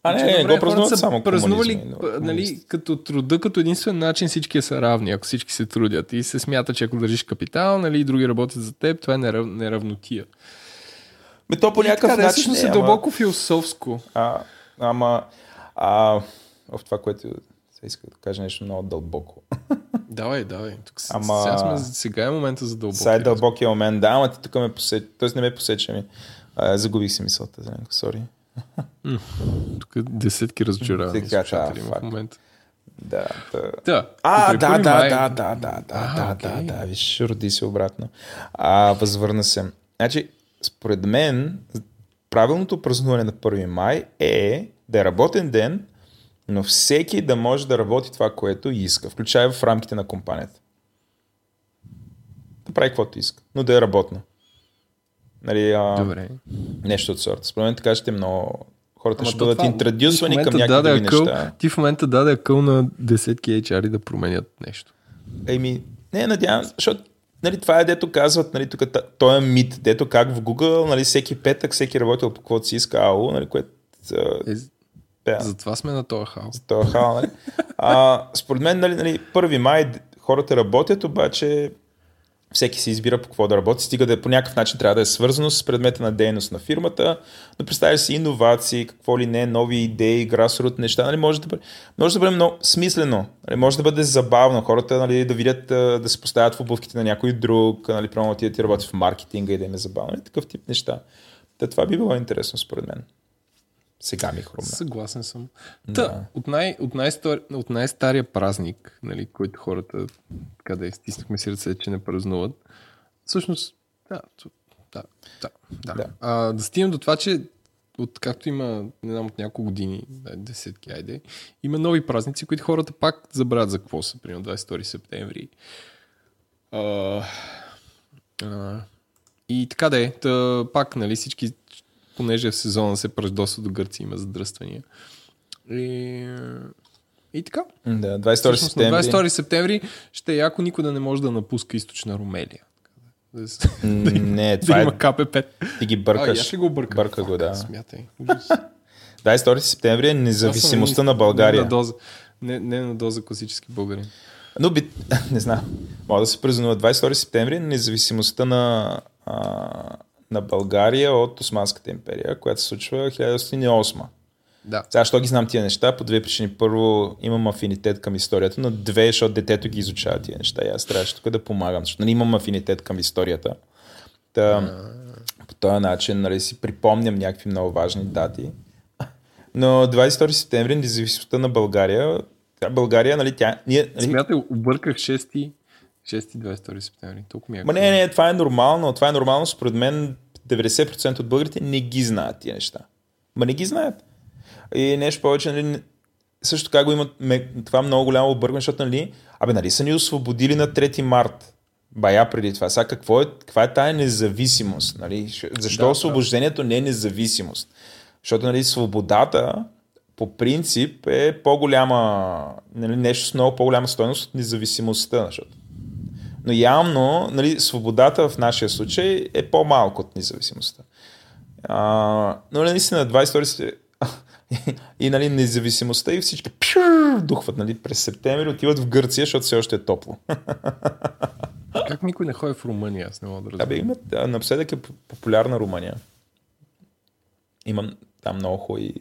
а не, не, го празнуват само празнували, нали, като труда, като единствен начин всички са равни, ако всички се трудят. И се смята, че ако държиш капитал, нали, и други работят за теб, това е нерав, неравнотия. Ме то по някакъв така, начин е, е дълбоко философско. А, ама, а, в това, което сега иска да кажа нещо много дълбоко. Давай, давай. Тук ама... сега, сме, сега е момента за дълбоки. Сега е дълбокия момент, да, ама ти тук ме посеч... Тоест не ме посече ми. А, загубих си мисълта за него, сори. Тук десетки разочаровани Сега, да, в момента. Да, да. да. А, да, да, май... да, да, да, да, да, okay. да, да, виж, роди се обратно. А, възвърна се. Значи, според мен, правилното празнуване на 1 май е да е работен ден, но всеки да може да работи това, което иска, включая в рамките на компанията. Да прави каквото иска, но да е работно. Нали, а, Добре. Нещо от сорта. Според мен така ще е много... Хората Ама ще бъдат интрадюсвани към някакви неща. Ти в момента даде къл на десетки HR да променят нещо. Еми, не, надявам, защото нали, това е дето казват, нали, тук, той е мит, дето как в Google, нали, всеки петък, всеки работил по каквото си иска АО, нали, което... Е, да. Затова сме на този хал. За този хал, нали? А, според мен, нали, нали, 1 май хората работят, обаче всеки се избира по какво да работи, стига да е по някакъв начин трябва да е свързано с предмета на дейност на фирмата, но представя си иновации, какво ли не, нови идеи, грасрут неща, нали, може, да бъде, може да бъде много смислено, нали, може да бъде забавно, хората нали, да видят, да се поставят в обувките на някой друг, нали, примерно ти да ти работи в маркетинга и да им е забавно, нали, такъв тип неща. Та, това би било интересно според мен. Сега ми е хрумна. Съгласен съм. Да. Та, от, най, от, най от най-стария празник, нали, който хората къде стиснахме си ръце, че не празнуват, всъщност, да, да, да. да. да. А, да стигнем до това, че от както има, не знам, от няколко години, десетки, айде, има нови празници, които хората пак забравят за какво са, примерно 22 септември. А, а, и така да е, пак, нали, всички понеже в сезона се пръждосва до Гърция, има задръствания. И, и така. Да, 22 септември. 22 септември ще е яко никой да не може да напуска източна Румелия. Не, това да е... има КПП. Ти ги бъркаш. А, ще го бърка. Бърка го, да. Смятай. 22 септември е независимостта на България. Не на доза, не, не на доза класически българин. Но би, не знам, мога да се празнува 22 септември независимостта на а, на България от Османската империя, която се случва 1908. Да. Сега, що ги знам тия неща? По две причини. Първо, имам афинитет към историята, но две, защото детето ги изучава тия неща. И аз трябваше тук да помагам, защото нали, имам афинитет към историята. Та, по този начин нали, си припомням някакви много важни дати. Но 22 септември, независимостта на България, България, нали, тя... Ние, нали... Смятай, обърках 6 6-22 септември. Толкова ми е. Ма не, не, това е нормално. Това е нормално. Според мен 90% от българите не ги знаят тия неща. Ма не ги знаят. И нещо повече, нали, също така го имат, това много голямо объркване, защото, нали, абе, нали са ни освободили на 3 март. Бая преди това. Сега какво е, каква е тая независимост? Нали? Защо да, освобождението да. не е независимост? Защото нали, свободата по принцип е по-голяма, нали, нещо с много по-голяма стоеност от независимостта. Защото но явно нали, свободата в нашия случай е по-малко от независимостта. А, но наистина 22 и нали, независимостта и всички пшур, духват нали, през септември, отиват в Гърция, защото все още е топло. Как никой не ходи в Румъния? Аз не мога да разбера. Абе, има, напоследък е популярна Румъния. Има там много хубави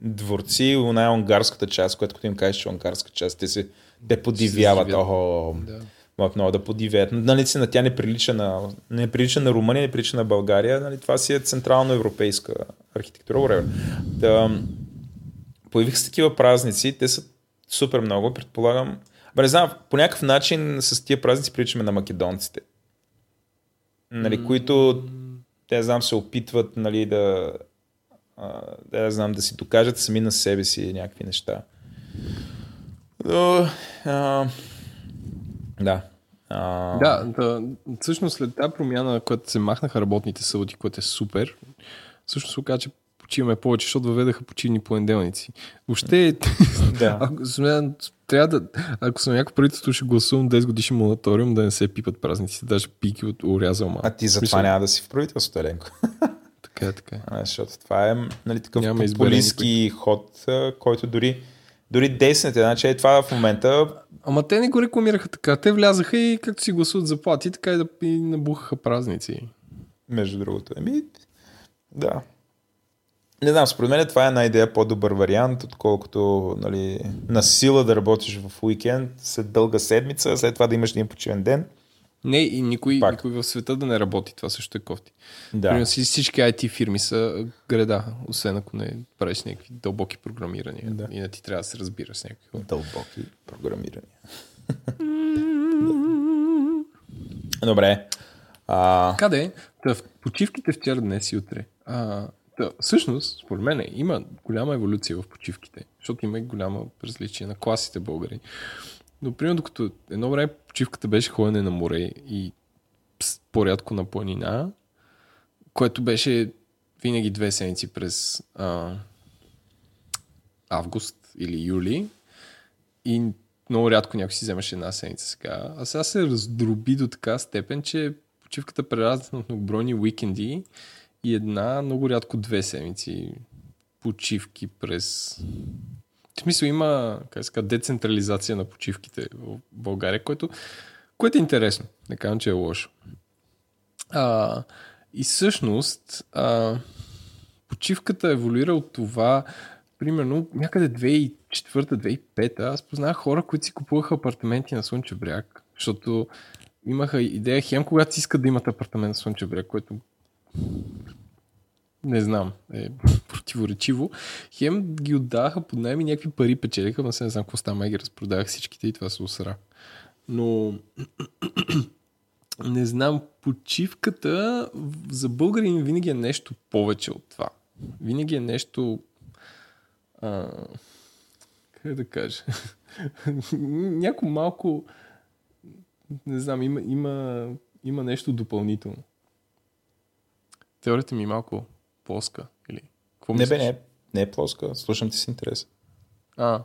дворци, най унгарската част, която като им кажеш, че е унгарска част, те се те подивяват. Охо, да могат много да подивеят. Нали, на тя не прилича на, не прилича на Румъния, не прилича на България. Нали, това си е централно европейска архитектура. Whatever. Да, появиха се такива празници, те са супер много, предполагам. Бе, не знам, по някакъв начин с тия празници приличаме на македонците. Нали, mm. които, те знам, се опитват нали, да, да, знам, да си докажат сами на себе си някакви неща. Но, а, да. А... Да, да, всъщност след тази промяна, която се махнаха работните съботи, което е супер, всъщност се оказа, че почиваме повече, защото въведаха почивни понеделници. Въобще, да. ако, сме, трябва да, ако съм някакво правителство, ще гласувам 10 годишен мораториум да не се пипат празниците, даже пики от урязал малко. А ти затова Смисъл... няма да си в правителството, Еленко. така, така. А, защото това е нали, такъв няма популистски ход, който дори дори десните, значи е това в момента. Ама те не го рекламираха така. Те влязаха и както си гласуват заплати, така и да и набухаха празници. Между другото. Еми, да. Не знам, според мен това е една идея по-добър вариант, отколкото нали, на сила да работиш в уикенд след дълга седмица, след това да имаш един почивен ден. Не, и никой, никой в света да не работи. Това също е кофти. Да. Примерно, всички IT фирми са греда, освен ако не правиш някакви дълбоки програмирания. Да. И не ти трябва да се разбираш с някакви Дълбоки програмирания. Добре. А... Къде? Та, в почивките вчера, днес и утре. А, да, всъщност, според мен, има голяма еволюция в почивките, защото има и голяма различие на класите българи. Но, примерно, докато едно време почивката беше ходене на море и по-рядко на планина, което беше винаги две седмици през а, август или юли и много рядко някой си вземаше една седмица сега. А сега се раздроби до така степен, че почивката прерасна от многобройни уикенди и една много рядко две седмици почивки през в смисъл има как ска, децентрализация на почивките в България, което, което е интересно. Не казвам, че е лошо. А, и всъщност а, почивката еволюира от това, примерно някъде 2004-2005 аз познах хора, които си купуваха апартаменти на Слънчев бряг, защото имаха идея хем когато си искат да имат апартамент на Слънчев бряг, което не знам, е противоречиво. Хем ги отдаха под найми, някакви пари печелиха, но се не знам какво става, май ги разпродавах всичките и това се усра. Но не знам, почивката за българин винаги е нещо повече от това. Винаги е нещо а, как да кажа някой малко не знам, има, има, има нещо допълнително. Теорията ми е малко плоска? Или какво не бе, не, не е плоска. Слушам ти с интерес. А.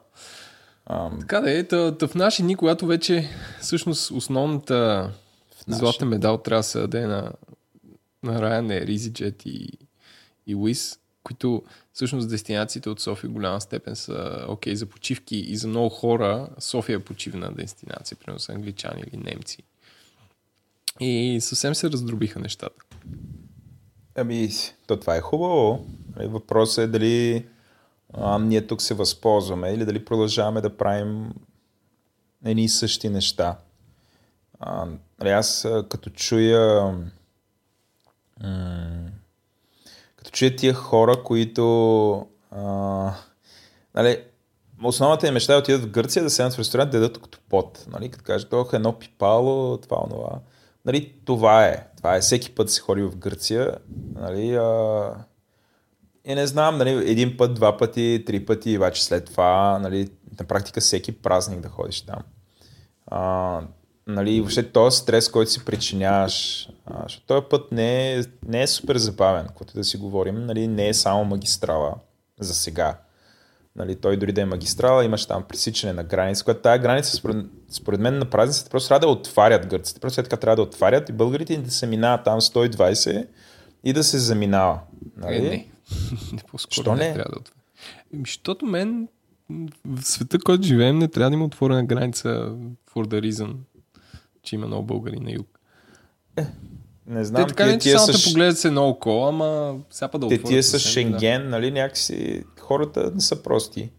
Ам... Така да е. Тъ, тъ в наши дни, когато вече всъщност основната златен медал трябва да се даде на, на Ryanair, EasyJet и, и Wizz, които всъщност дестинациите от София в голяма степен са окей okay, за почивки и за много хора София е почивна дестинация, примерно са англичани или немци. И съвсем се раздробиха нещата. Ами, то това е хубаво. Нали, въпросът е дали а, ние тук се възползваме или дали продължаваме да правим едни и същи неща. А, нали, аз като чуя като чуя тия хора, които а, нали, основната им мечта е да отидат в Гърция, да седнат в ресторант, да ядат като пот. Нали, като кажат, ох, едно пипало, това, онова. Нали, това е. Това е. Всеки път се ходи в Гърция. Нали, а... И не знам, нали, един път, два пъти, три пъти, обаче след това, нали, на практика всеки празник да ходиш там. А, нали, въобще този стрес, който си причиняваш, а, защото този път не е, не е супер забавен, когато да си говорим, нали, не е само магистрала за сега. Нали, той дори да е магистрала, имаш там пресичане на граница, която тая граница, според, според мен на празниците, просто трябва да отварят гърците. Просто така трябва да отварят и българите да се минават там 120 и да се заминава. Нали? Е, не. не по-скоро Що не? не трябва да отварят. Защото мен в света, който живеем, не трябва да има отворена граница for the reason, че има много българи на юг. Е, не знам. Те така не, че само с... те погледат се на око, ама сега да Те тия с Шенген, да. нали, някакси хората не са прости.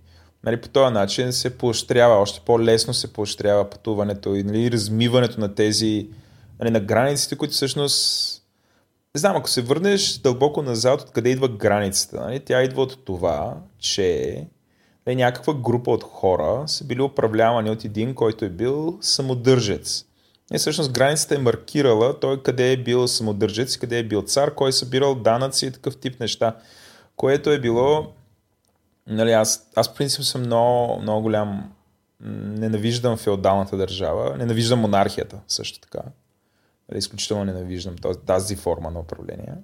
Нали, по този начин се поощрява, още по-лесно се поощрява пътуването и нали, размиването на тези нали, на границите, които всъщност не знам, ако се върнеш дълбоко назад, откъде идва границата, нали? тя идва от това, че нали, някаква група от хора са били управлявани от един, който е бил самодържец. И всъщност границата е маркирала той къде е бил самодържец, къде е бил цар, кой е събирал данъци и такъв тип неща. Което е било... Нали, аз, аз принцип съм много, много голям... Ненавиждам феодалната държава, ненавиждам монархията също така. Нали, изключително ненавиждам тази форма на управление.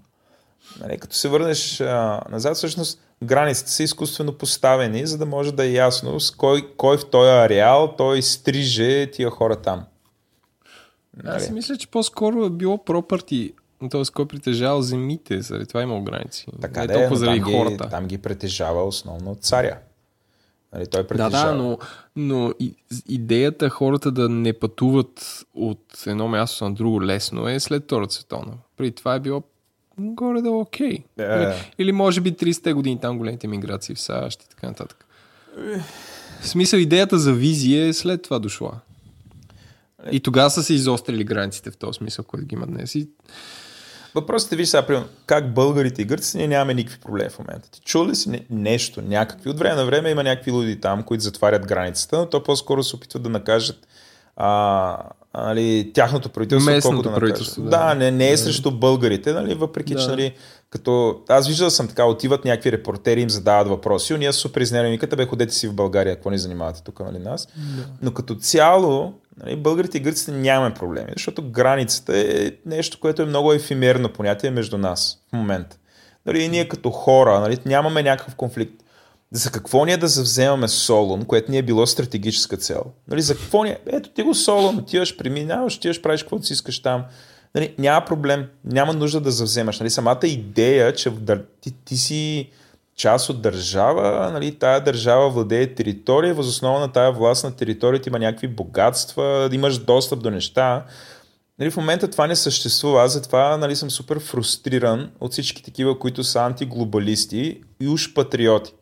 Нали, като се върнеш а, назад, всъщност границите са изкуствено поставени, за да може да е ясно с кой, кой в този ареал той стриже тия хора там. Нали? Аз мисля, че по-скоро е било пропърти, т.е. кой притежавал земите, заради това е имало граници. Така Не да, толкова заради там хората. Ги, там ги притежава основно царя. Нали, той притежава. Да, да, но, но идеята хората да не пътуват от едно място на друго лесно е след Втората световна. При това е било горе да окей. Okay. Или, или може би 30-те години там големите миграции в САЩ и така нататък. В смисъл идеята за визия е след това дошла. И тогава са се изострили границите в този смисъл, който ги има днес. И... Въпросът е, виж сега, примерно, как българите и гърците ние нямаме никакви проблеми в момента. Ти чул ли си нещо, някакви? От време на време има някакви луди там, които затварят границата, но то по-скоро се опитват да накажат а, нали, тяхното правителство, Местното колкото правителство. Да, да не, не е срещу българите, нали, въпреки да. че нали, като аз виждал съм така, отиват някакви репортери, им задават въпроси, ние супер изнервени, бе, ходете си в България, какво ни занимавате тук, нали, нас. Да. Но като цяло, нали, българите и гърците нямаме проблеми, защото границата е нещо, което е много ефимерно понятие между нас в момента. Нали, ние като хора нали, нямаме някакъв конфликт. За какво ние да завземаме Солон, което ни е било стратегическа цел? Нали, за какво ни е? Ето ти го Солон, отиваш, преминаваш, отиваш, правиш каквото си искаш там. Нали, няма проблем, няма нужда да завземаш. Нали, самата идея, че ти, ти си част от държава, нали, тая държава владее територия, възоснова на тая власт на територията има някакви богатства, имаш достъп до неща. Нали, в момента това не съществува. Аз затова нали, съм супер фрустриран от всички такива, които са антиглобалисти и уж патриоти.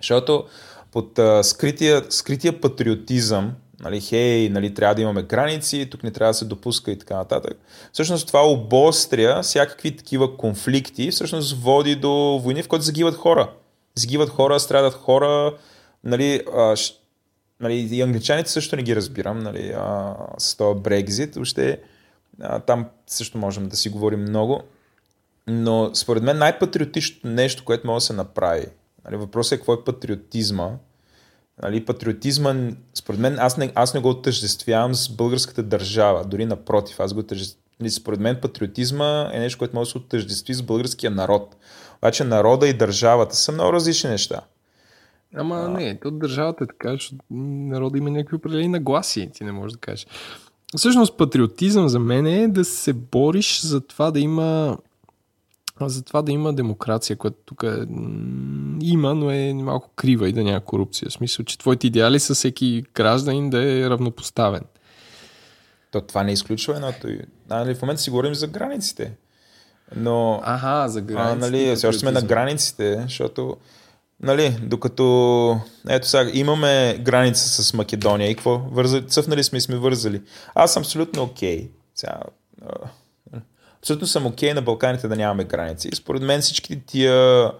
Защото под а, скрития, скрития патриотизъм, нали, хей, нали, трябва да имаме граници, тук не трябва да се допуска и така нататък. Всъщност това обостря всякакви такива конфликти, всъщност води до войни, в които загиват хора. Загиват хора, страдат хора, нали, а, ш, нали, и англичаните също не ги разбирам, нали, а, с този Брекзит, въобще а, там също можем да си говорим много, но според мен най-патриотичното нещо, което може да се направи, нали, въпросът е какво е патриотизма, Нали, патриотизма, според мен, аз не, аз не го отъждествявам с българската държава, дори напротив, аз го отъждествявам. Нали, според мен патриотизма е нещо, което може да се отъждестви с българския народ. Обаче народа и държавата са много различни неща. Ама а... не, то държавата е така, че народа има някакви определени нагласи, ти не можеш да кажеш. Всъщност патриотизъм за мен е да се бориш за това да има за това да има демокрация, която тук е, има, но е малко крива и да няма корупция. В смисъл, че твоите идеали са всеки гражданин да е равнопоставен. То това не изключва едното. Нали, в момента си говорим за границите. Но, Ага, за границите. А, нали, все още сме на границите, защото нали, докато ето сега имаме граница с Македония и какво? Вързали, цъфнали сме и сме вързали. Аз съм абсолютно окей. Okay. Сега, Абсолютно съм окей okay на Балканите да нямаме граници. И според мен всички тия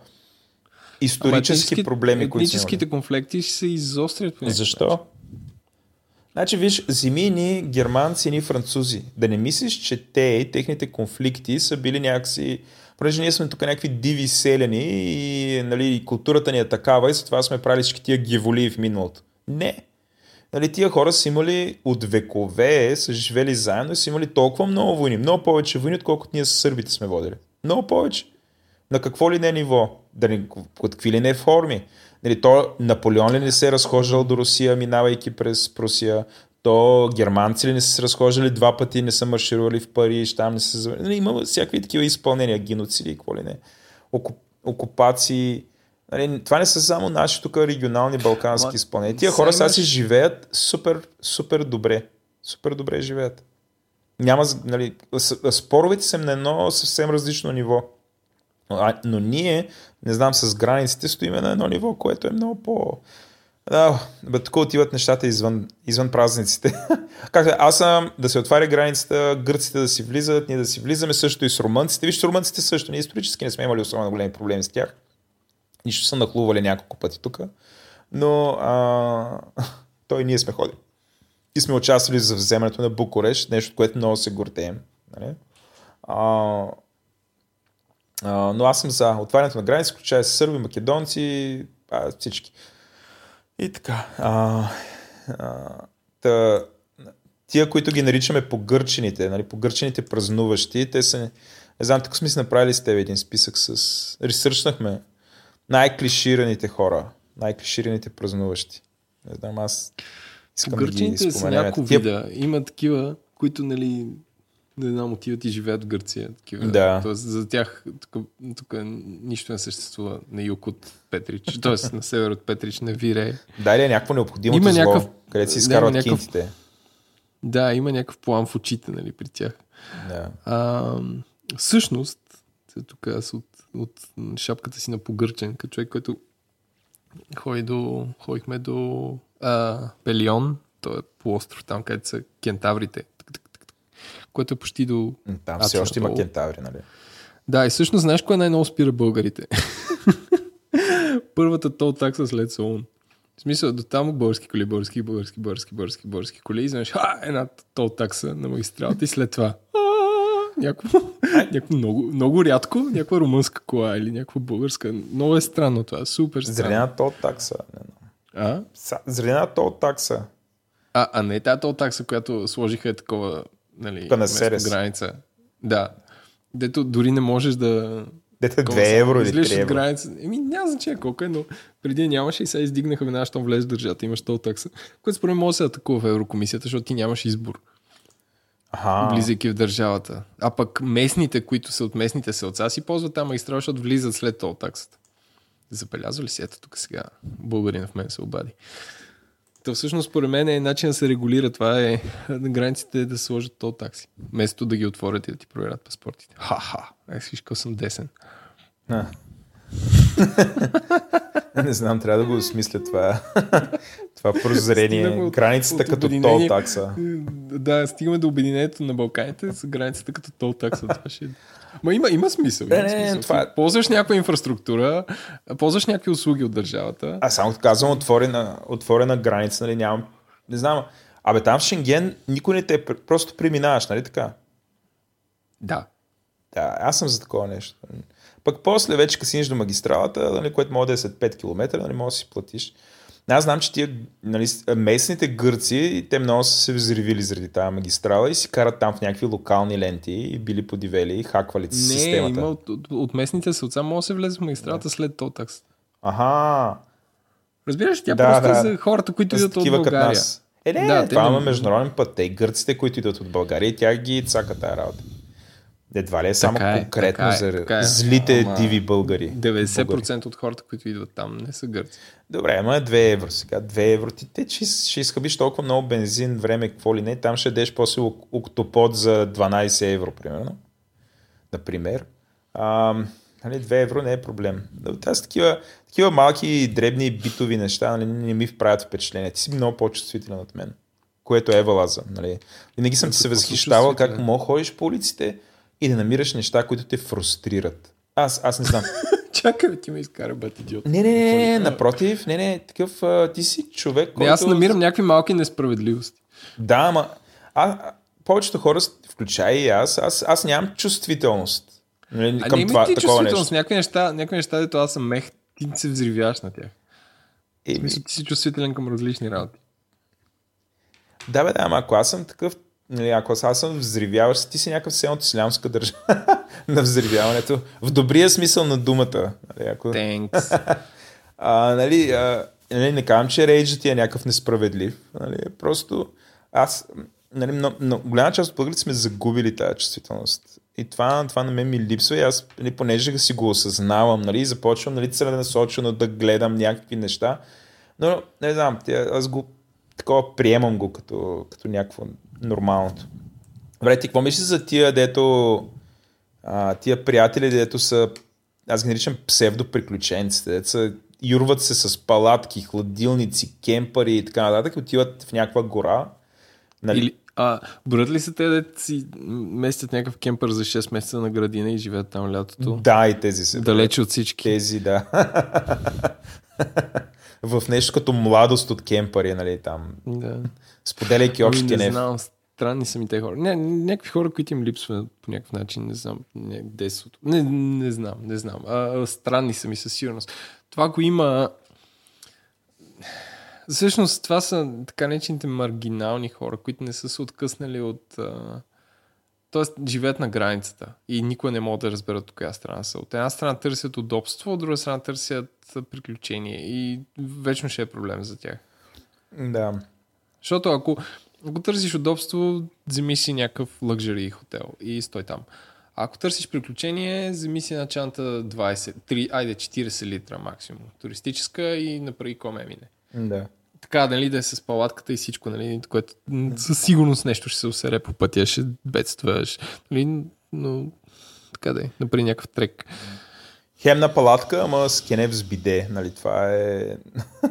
исторически Ама, проблеми, които Етническите конфликти се изострят. По Защо? Начин. Значи, виж, зими ни германци, ни французи. Да не мислиш, че те и техните конфликти са били някакси... Понеже ние сме тук някакви диви селени и нали, културата ни е такава и затова сме правили всички тия гиволи в миналото. Не нали, тия хора са имали от векове, са живели заедно и са имали толкова много войни, много повече войни, отколкото ние с сърбите сме водили. Много повече. На какво ли не ниво? Да не, какви ли не форми? Нали, то Наполеон ли не се е разхождал до Русия, минавайки през Прусия? То германци ли не са се разхождали два пъти, не са марширували в Париж, там не са... Нали, има всякакви такива изпълнения, геноциди, какво ли не. Окупации, Нали, това не са само наши тук регионални балкански изпълнения. Тия хора сега си живеят супер, супер добре. Супер добре живеят. Няма, нали, споровете са на едно съвсем различно ниво. А, но ние, не знам, с границите стоиме на едно ниво, което е много по... Да, бе, тук отиват нещата извън, извън празниците. как аз съм да се отваря границата, гърците да си влизат, ние да си влизаме също и с румънците. Виж, с румънците също. Ние исторически не сме имали особено големи проблеми с тях. Нищо са нахлували няколко пъти тук. Но а, той ние сме ходили. И сме участвали за вземането на Букурещ, нещо, което много се гордеем. Нали? А, а, но аз съм за отварянето на граници, включая сърби, македонци, а, всички. И така. А, а, та, тия, които ги наричаме погърчените, нали, погърчените празнуващи, те са, не знам, тук сме си направили с теб един списък с... Ресърчнахме най-клишираните хора, най-клишираните празнуващи. Не знам, аз искам Погърчените да ги са няколко Тия... вида. Има такива, които, нали, не знам, отиват и живеят в Гърция. Такива. Да. Тоест, за тях тук, тук нищо не съществува на юг от Петрич, т.е. на север от Петрич не вире. Да, ли е някакво необходимо има зло, някакъв, където си изкарват да, някакъв, кинтите. Да, има някакъв план в очите, нали, при тях. Да. А, всъщност, тук аз от, от шапката си на погърчен, като човек, който ходи до, ходихме до а, Пелион, то е полуостров там, където са кентаврите което е почти до... Там все още има кентаври, нали? Да, и всъщност знаеш кое най-много спира българите? Първата тол такса след Солун. В смисъл, до там български коли, български, български, български, български, български коли. И знаеш, а, една тол такса на магистралата и след това някакво, някакво много, много рядко, някаква румънска кола или някаква българска. Много е странно това, супер странно. Зрена тол такса. А? Зрена тол такса. А, а не тази тол такса, която сложиха е такова нали, граница. Да. Дето дори не можеш да... Дето 2 евро или 3 евро. Граница. Еми, няма значение колко е, но преди нямаше и сега издигнаха веднага, щом влезе държата, имаш тол такса. Което според мен може да се атакува в Еврокомисията, защото ти нямаш избор. Ага. Влизайки в държавата. А пък местните, които са от местните селца, си ползват там магистрал, защото влизат след тол таксата. Забелязва ли си? Ето тук сега българин в мен се обади. То всъщност, според мен, е начин да се регулира това е границите да сложат тол такси. Вместо да ги отворят и да ти проверят паспортите. Ха-ха, е, всичко съм десен. А. не знам, трябва да го осмисля това. това прозрение. Границата като тол такса. Да, стигаме до обединението на Балканите с границата като тол такса. Това ще... Ма има, има смисъл. Не, не, смисъл. Това... Е- ползваш някаква инфраструктура, ползваш някакви услуги от държавата. А само казвам отворена, отворена граница, нали, нямам... Не знам. Абе, там в Шенген никой не те... Просто преминаваш, нали така? Да. Да, аз съм за такова нещо. Пък после вече касиниш до магистралата, нали, което може да е след 5 км, нали, може да си платиш. Аз знам, че тия нали, местните гърци, те много са се взривили заради тази магистрала и си карат там в някакви локални ленти и били подивели и хаквали Не, системата. Има от, от, от местните се отсам може да се влезе в магистралата да. след то такс. Ага. Разбираш, тя да, просто да. за хората, които идват от България. Нас. Е, не, да, това има международен път. Те гърците, които идват от България тя ги цака тази работа. Едва ли е само така е, конкретно така е, за така е. злите Ама, диви българи. 90% българи. от хората, които идват там, не са гърци. Добре, ама 2 евро сега. 2 евро. Ти те, че ще изхъбиш толкова много бензин, време, какво ли не. Там ще деш после октопод за 12 евро, примерно. Например. А, нали, 2 евро не е проблем. Аз такива, такива малки, дребни, битови неща нали, не ми вправят впечатление. Ти си много по-чувствителен от мен. Което е валаза. Нали. Винаги съм ти се възхищавал как мога ходиш по улиците и да намираш неща, които те фрустрират. Аз, аз не знам. Чакай, ти ме изкара бат идиот. Не, не, не, не, напротив, не, не, такъв, а, ти си човек, който... Не, аз намирам някакви малки несправедливости. Да, ама а, повечето хора, включая и аз, аз, аз нямам чувствителност. Нали, към а не това, ти чувствителност, някакви неща, някакви неща, дето аз съм мех, ти се взривяваш на тях. Е, Мисля, ти си чувствителен към различни работи. Да, бе, да, ама ако аз съм такъв, нали, ако аз съм взривяващ, ти си някакъв селно ислямска държава на взривяването. В добрия смисъл на думата. Нали, ако... Thanks. а, нали, а, нали, не казвам, че рейджът ти е някакъв несправедлив. Нали, просто аз, нали, но, но, голяма част от българите сме загубили тази чувствителност. И това, това на мен ми липсва и аз, нали, понеже си го осъзнавам, нали, започвам нали, целенасочено да гледам някакви неща. Но, не знам, аз го такова приемам го като, като някакво нормалното. Добре, ти какво мислиш за тия, дето а, тия приятели, дето са аз ги наричам псевдоприключенците, дето са юрват се с палатки, хладилници, кемпари и така нататък, отиват в някаква гора. Нали? Или, а, броят ли се те да си местят някакъв кемпър за 6 месеца на градина и живеят там лятото? Да, и тези се. Далече от всички. Тези, да. в нещо като младост от кемпари, нали, там. Да. Споделяйки общите ами, не. знам, странни са ми те хора. Не, някакви хора, които им липсват по някакъв начин, не знам, не, детството. Не, не знам, не знам. А, странни са ми със сигурност. Това го има... Всъщност това са така нечените маргинални хора, които не са се откъснали от... А... Тоест, живеят на границата и никой не може да разберат от коя страна са. От една страна търсят удобство, от друга страна търсят приключение и вечно ще е проблем за тях. Да. Защото ако, ако търсиш удобство, вземи си някакъв лъкжери хотел и стой там. Ако търсиш приключение, вземи си на чанта 20, 3, айде 40 литра максимум. Туристическа и направи коме мине. Да. Така, нали, да е с палатката и всичко, нали, което със сигурност нещо ще се усере по пътя, ще бедстваш, нали, но така да е, например някакъв трек. Хем на палатка, ама с кенев с биде, нали, това е...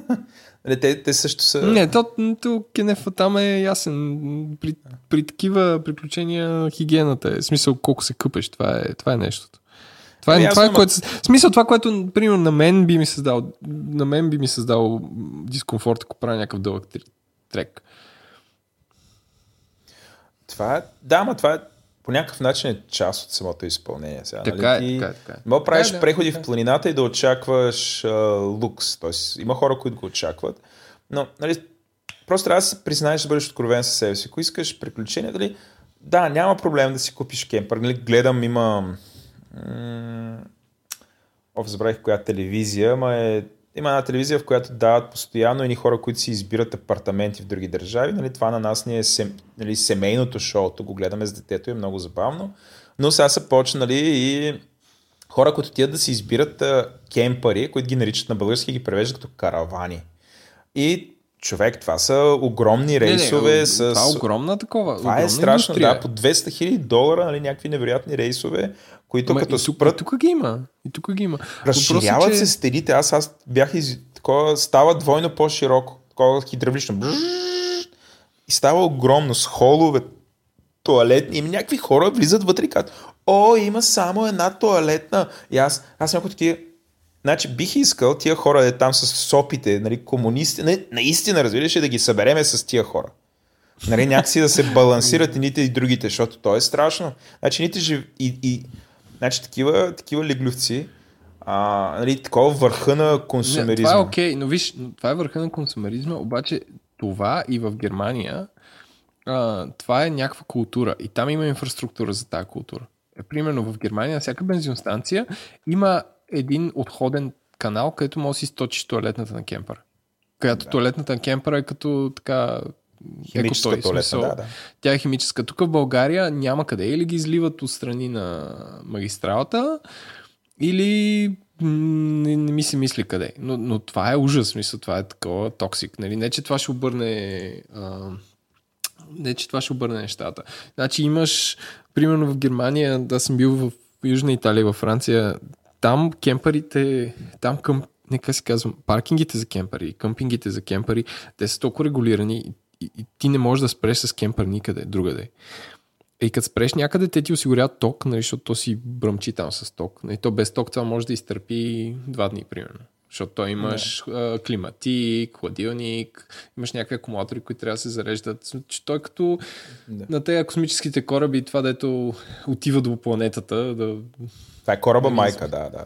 Нали, те, те също са... Не, то, то кенефа там е ясен. При, при такива приключения хигиената е. В смисъл колко се къпеш, това е, това е нещото. Това е, това е което, смисъл, това, което, примерно, на мен би ми създал, на мен би ми създал дискомфорт, ако правя някакъв дълъг трек. Това е, да, ма това е по някакъв начин е част от самото изпълнение. Сега, така, нали? е, така е, така е. Мога правиш да, преходи да, в планината и да очакваш а, лукс. Тоест, има хора, които го очакват. Но, нали, просто трябва да се признаеш да бъдеш откровен със себе си. Ако искаш приключения, дали, да, няма проблем да си купиш кемпър. Нали, гледам, има... М- Оф, забравих коя телевизия, ма е има една телевизия, в която дават постоянно едни хора, които си избират апартаменти в други държави. Нали, това на нас ни е сем, нали, семейното шоу, тук го гледаме с детето и е много забавно. Но сега са почнали и хора, които отидат да си избират кемпари, които ги наричат на български и ги превеждат като каравани. И човек, това са огромни рейсове. Не, не, с... Това е огромна такова. Това е страшно, индустрия. да, по 200 хиляди долара, нали, някакви невероятни рейсове, които Ама като и тук, спрат... И тук ги има. И тук ги има. Разширяват Въпроси, че... се стените. Аз, аз бях из... такова, става двойно по-широко. Такова хидравлично. И става огромно с холове, туалетни. И някакви хора влизат вътре и казват, о, има само една туалетна. И аз, аз някои такива, Значи бих искал тия хора да е там с сопите, нали, комунисти, не, наистина, разбираш, да ги събереме с тия хора. Нали, някакси да се балансират едните и другите, защото то е страшно. Значи, ните жив... и, и, значи такива, такива леглювци, а, нали, такова върха на консумеризма. Не, това е окей, okay, но виж, това е върха на консумеризма, обаче това и в Германия, а, това е някаква култура и там има инфраструктура за тази култура. Е, примерно в Германия всяка бензиностанция има един отходен канал, където може да си сточиш туалетната на кемпър. Която да. туалетната на кемпър е като така Химическа той, туалетна, смисъл, да, да. Тя е химическа. Тук в България няма къде. Или ги изливат от страни на магистралата, или не, не ми се мисли къде. Но, но това е ужас, мисля, това е такова токсик. Нали? Не, че това ще обърне а, не, че това ще обърне нещата. Значи имаш, примерно в Германия, да съм бил в Южна Италия, във Франция, там кемпарите, там към, нека си казвам, паркингите за кемпари, къмпингите за кемпари, те са толкова регулирани и, и, и ти не можеш да спреш с кемпър никъде, другаде. И като спреш някъде, те ти осигуряват ток, нали, защото то си бръмчи там с ток. Нали, то без ток това може да изтърпи два дни, примерно. Защото той имаш yeah. климатик, хладилник, имаш някакви акумулатори, които трябва да се зареждат. Че той като yeah. на тези космическите кораби, това дето отива до планетата. Да... Това е кораба майка, да, да.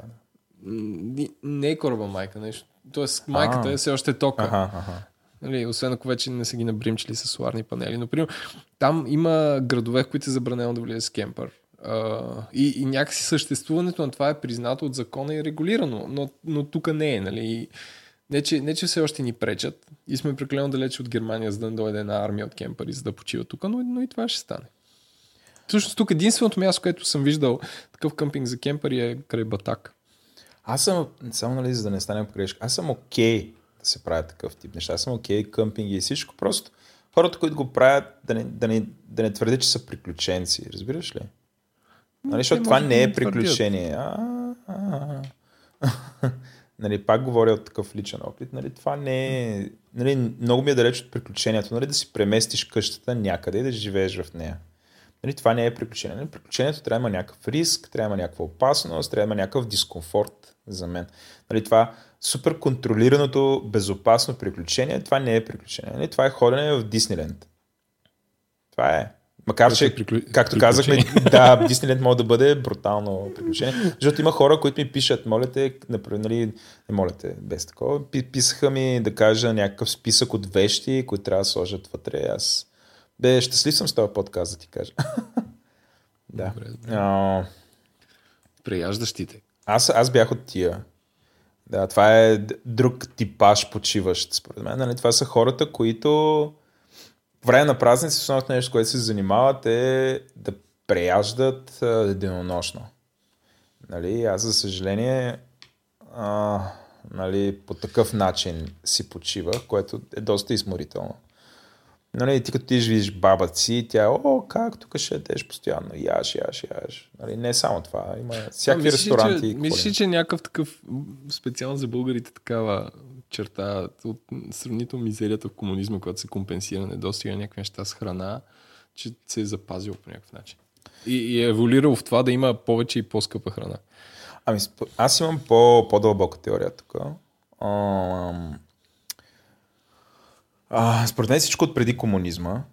Не е кораба майка, нещо. Тоест майката е все още тока. Ага, ага. Нали, освен ако вече не са ги набримчили с соларни панели. Но, примерно, там има градове, в които е забранено да влезе с кемпър. Uh, и, и някакси съществуването на това е признато от закона и регулирано, но, но тук не е. Нали? Не че, не, че все още ни пречат и сме прекалено далече от Германия, за да дойде една армия от кемпари, за да почива тук, но, но и това ще стане. Всъщност тук единственото място, което съм виждал такъв къмпинг за кемпари е край Батак. Аз съм, само нали, за да не стане погрешка, аз съм окей okay да се правят такъв тип неща. Аз съм окей, okay, къмпинги и всичко, просто хората, които го правят, да не, да не, да не твърдят, че са приключенци. Разбираш ли? Нали, защото това не е приключение. А, а, а. нали, пак говоря от такъв личен опит, нали, това не е, нали, много ми е далеч от приключението, нали, да си преместиш къщата някъде и да живееш в нея. Нали, това не е приключение. Нали, приключението трябва да има някакъв риск, трябва да има някаква опасност, трябва да има някакъв дискомфорт за мен. Нали, това супер контролираното, безопасно приключение, това не е приключение. Нали, това е ходене в Дисниленд. Това е. Макар, че, приклю... както казахме, да, Дисниленд може да бъде брутално приключение. Защото има хора, които ми пишат, моля те, нали, не моля те, без такова, писаха ми да кажа някакъв списък от вещи, които трябва да сложат вътре. Аз бе, щастлив съм с този подкаст, да ти кажа. да. Добре, добре. А... Аз, аз бях от тия. Да, това е друг типаж почиващ, според мен. Нали? Това са хората, които време на празници, основното нещо, което се занимават е да преяждат а, денонощно. Нали, аз, за съжаление, а, нали, по такъв начин си почива, което е доста изморително. Нали, ти като ти видиш баба си, тя, о, как, тук ще ядеш постоянно, яш, яш, яш. Нали, не само това, има всякакви ресторанти. Че, мислиш, че някакъв такъв, специално за българите, такава черта от сравнително мизерията в комунизма, когато се компенсира недостига някакви неща с храна, че се е запазил по някакъв начин. И, и е еволюирал в това да има повече и по-скъпа храна. Ами, аз имам по, по-дълбока теория тук. А, според мен всичко от преди комунизма.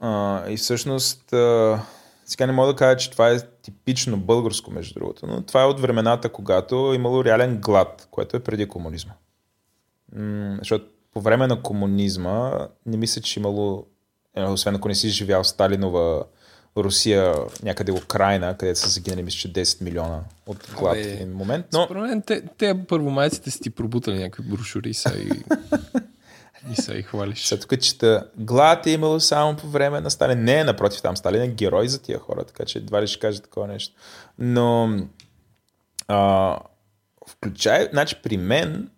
А, и всъщност, а, сега не мога да кажа, че това е типично българско, между другото, но това е от времената, когато е имало реален глад, което е преди комунизма. М- защото по време на комунизма не мисля, че имало, е, освен ако не си живял Сталинова Русия, някъде Украина, където са загинали, мисля, че 10 милиона от глад в един момент. Но... Според мен, те, те първомайците си ти пробутали някакви брошури са и И се и хвалиш. След тук чета, глад е имало само по време на Сталин. Не, напротив, там Сталин е герой за тия хора, така че едва ли ще каже такова нещо. Но а, включай, значи при мен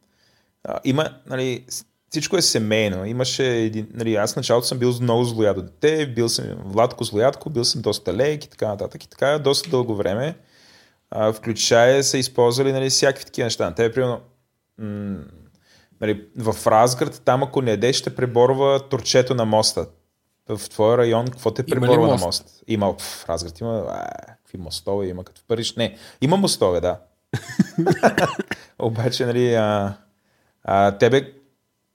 а, има, нали, всичко е семейно. Имаше един, нали, аз в началото съм бил много злоядо дете, бил съм Владко злоядко, бил съм доста лейк и така нататък. И така доста дълго време. А, включая са използвали нали, всякакви такива неща. Те, примерно, м- Нали, в Разград, там ако не ядеш, ще преборва турчето на моста. В твоя район, какво те преборва мост? на мост? Има, в Разград има, а, какви мостове има, като в Париж. Не, има мостове, да. Обаче, нали, а, а, тебе,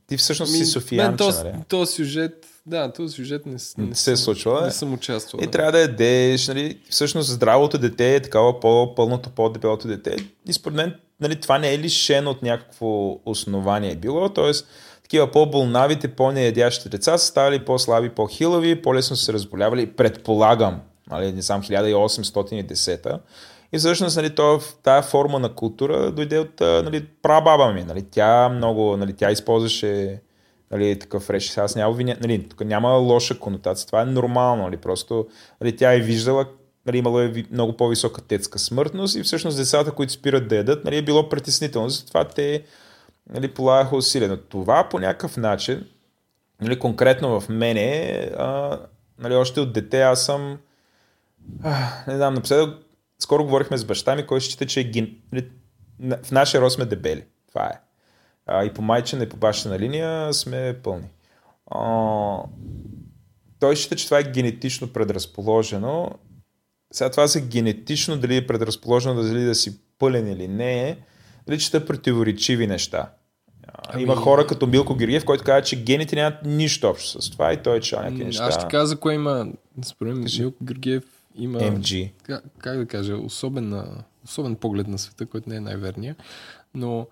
ти всъщност Ми, си Софиянче, този, нали? Този сюжет, да, този сюжет не, не, не се е случва. Не съм участвал. И да. трябва да ядеш, нали, всъщност здравото дете е такава по-пълното, по-дебелото дете. И според мен нали, това не е лишено от някакво основание било, т.е. такива по-болнавите, по-неядящите деца са ставали по-слаби, по-хилави, по-лесно се разболявали, предполагам, нали, не сам 1810 и всъщност нали, тази форма на култура дойде от нали, прабаба ми. Нали, тя много, нали, тя използваше нали, такъв реч. Аз няма, нали, тук няма лоша конотация. Това е нормално. Нали, просто нали, тя е виждала нали, имало е много по-висока детска смъртност и всъщност децата, които спират да ядат, нали, е било притеснително. Затова те нали, полагаха усилия. Но това по някакъв начин, нали, конкретно в мене, а, нали, още от дете аз съм, а, не знам, напоследък, скоро говорихме с баща ми, който счита, че е ген... нали, в нашия род сме дебели. Това е. А, и по майчина, и по бащина линия сме пълни. А, той счита, че това е генетично предразположено сега това са генетично, дали е предразположено дали да си пълен или не е, дали чета противоречиви неща. Ами... Има хора като Милко Георгиев, който казва, че гените нямат нищо общо с това и той е чел някакви неща. Аз ще каза кое има, според мен Милко Георгиев има... MG. Как, как да кажа, особен, особен поглед на света, който не е най-верния. Но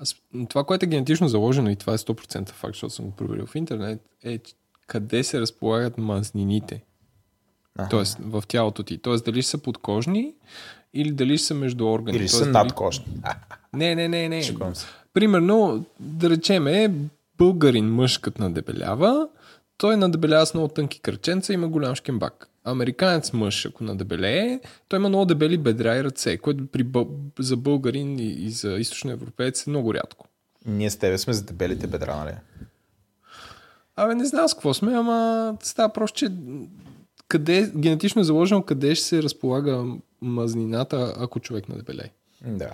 аз, това, което е генетично заложено, и това е 100% факт, защото съм го проверил в интернет, е къде се разполагат мазнините. Ага. Тоест в тялото ти. Тоест дали са подкожни или дали са между органи. Или Тоест, са надкожни. Не, не, не, не. Примерно, да речеме, българин мъж като надебелява, той надебелява с много тънки кръченца и има голям шкембак. Американец мъж, ако надебелее, той има много дебели бедра и ръце, което при бъл... за българин и, и за източно европеец е много рядко. Ние с тебе сме за дебелите бедра, нали? Абе, не знам с какво сме, ама става просто, че къде, генетично заложено къде ще се разполага мазнината, ако човек надебелее. Да.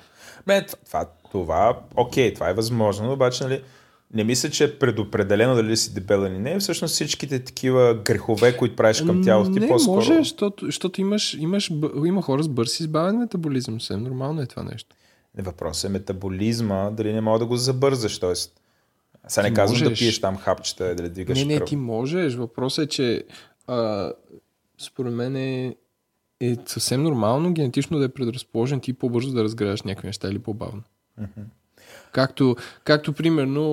Бе, това, това, окей, това е възможно, обаче, нали, не мисля, че е предопределено дали си дебел или не. Всъщност всичките такива грехове, които правиш към тялото ти, не, по-скоро... може, защото, защото имаш, имаш, има хора с бърз избавен метаболизъм. Съвсем нормално е това нещо. Не, Въпросът е метаболизма, дали не мога да го забързаш, т.е. Сега не Ти казвам да можеш. пиеш там хапчета, дали двигаш Не, не, кръв. ти можеш. Въпросът е, че а, според мен е, е съвсем нормално генетично да е предразположен ти по-бързо да разгряваш някакви неща или по-бавно. Както, както примерно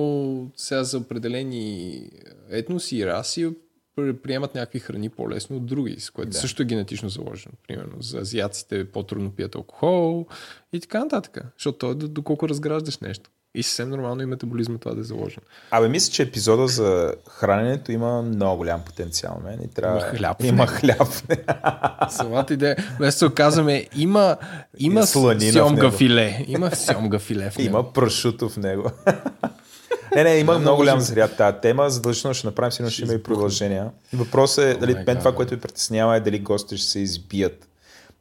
сега за определени етноси и раси пр- приемат някакви храни по-лесно от други, с което Да. също е генетично заложено. Примерно за азиаците по-трудно пият алкохол и така нататък. Защото то е до- доколко разграждаш нещо. И съвсем нормално и метаболизма това да е заложено. Абе, мисля, че епизода за храненето има много голям потенциал. Мен. И трябва... Има хляб Има хляб. Самата идея, вместо казваме, има, има сьомга филе. Има сьомга филе в него. Има прошуто в него. не, не, има много голям заряд тази тема. Задължително ще направим, сигурно ще има и продължения. Въпросът е, дали мен това, което ви притеснява е дали гостите ще се избият.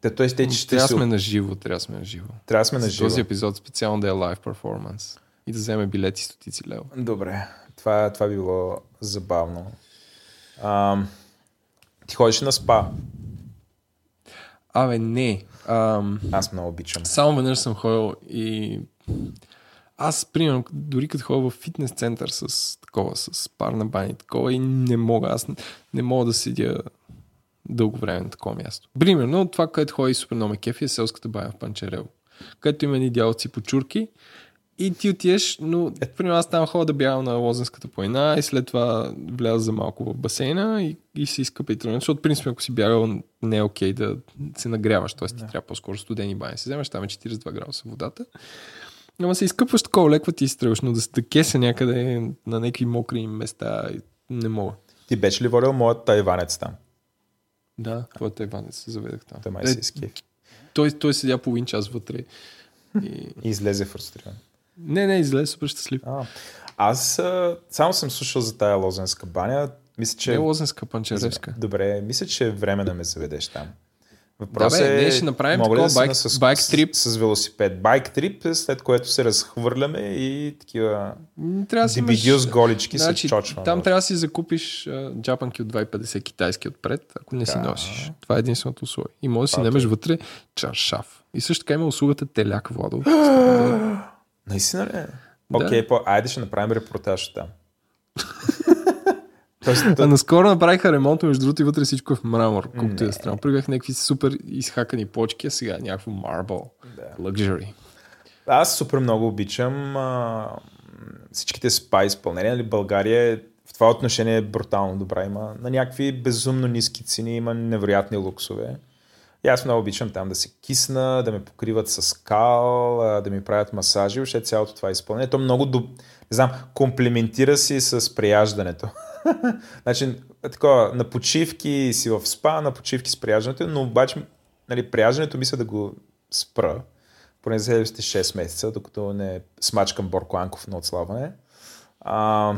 Те, т.е. те, ще Трябва сме на живо, трябва сме на живо. Трябва сме на живо. този епизод специално да е лайв перформанс. И да вземе билети стотици лева. Добре, това, това би било забавно. Ам, ти ходиш на спа. Абе, не. Ам, Аз много обичам. само веднъж съм ходил и аз, примерно, дори като ходя в фитнес център с такова, с парна баня и такова и не мога, аз не, не мога да седя дълго време на такова място. Примерно, това, което ходи супер много кефи е селската баня в Панчарево, където има едни дялци по чурки и ти отиеш, но примерно аз там ходя да бягам на Лозенската планина и след това вляза за малко в басейна и, и се изкъпа и тръгна, защото принцип ако си бягал не е окей да се нагряваш, т.е. ти трябва по-скоро студени бани си вземеш, там е 42 градуса водата. Ама се изкъпваш такова леко ти изтръгваш, но да се да кеся някъде на някакви мокри места не мога. Ти беше ли водил моят тайванец там? Да, твоята Иван се заведах там. Той май Е, се той, той седя половин час вътре. И... И излезе фрустриран. Не, не, излезе супер щастлив. А, аз а, само съм слушал за тая лозенска баня. Мисля, че... Не Лозенска, Панчаревска. Добре, мисля, че е време да ме заведеш там. Да, Въпросът бе, е, ние ще направим такова да байк- с, байк с- трип? С, велосипед. Байк трип, след което се разхвърляме и такива Трябва да си дебидио с имаш... голички Значи, се чочвам. там трябва да си закупиш джапанки от 2,50 китайски отпред, ако не си Да. носиш. Това е единственото условие. И може да си немеш вътре чаршаф. И също така има услугата теляк, Владо. Наистина ли? Да. Окей, по... айде ще направим репортаж там. Тоест, А наскоро направиха ремонт, между другото и вътре всичко е в мрамор, колкото е странно. Прибях някакви супер изхакани почки, а сега някакво marble. Да. Luxury. Аз супер много обичам а, всичките спа изпълнения. Нали, България е, в това отношение е брутално добра. Има на някакви безумно ниски цени, има невероятни луксове. И аз много обичам там да се кисна, да ме покриват с кал, да ми правят масажи, въобще цялото това изпълнение. То много, доб... не знам, комплементира си с преяждането. значи, е такова, на почивки си в спа, на почивки с преяждането, но обаче нали, преяждането мисля да го спра, поне за следващите 6 месеца, докато не смачкам Борко Анков на отслабване. А,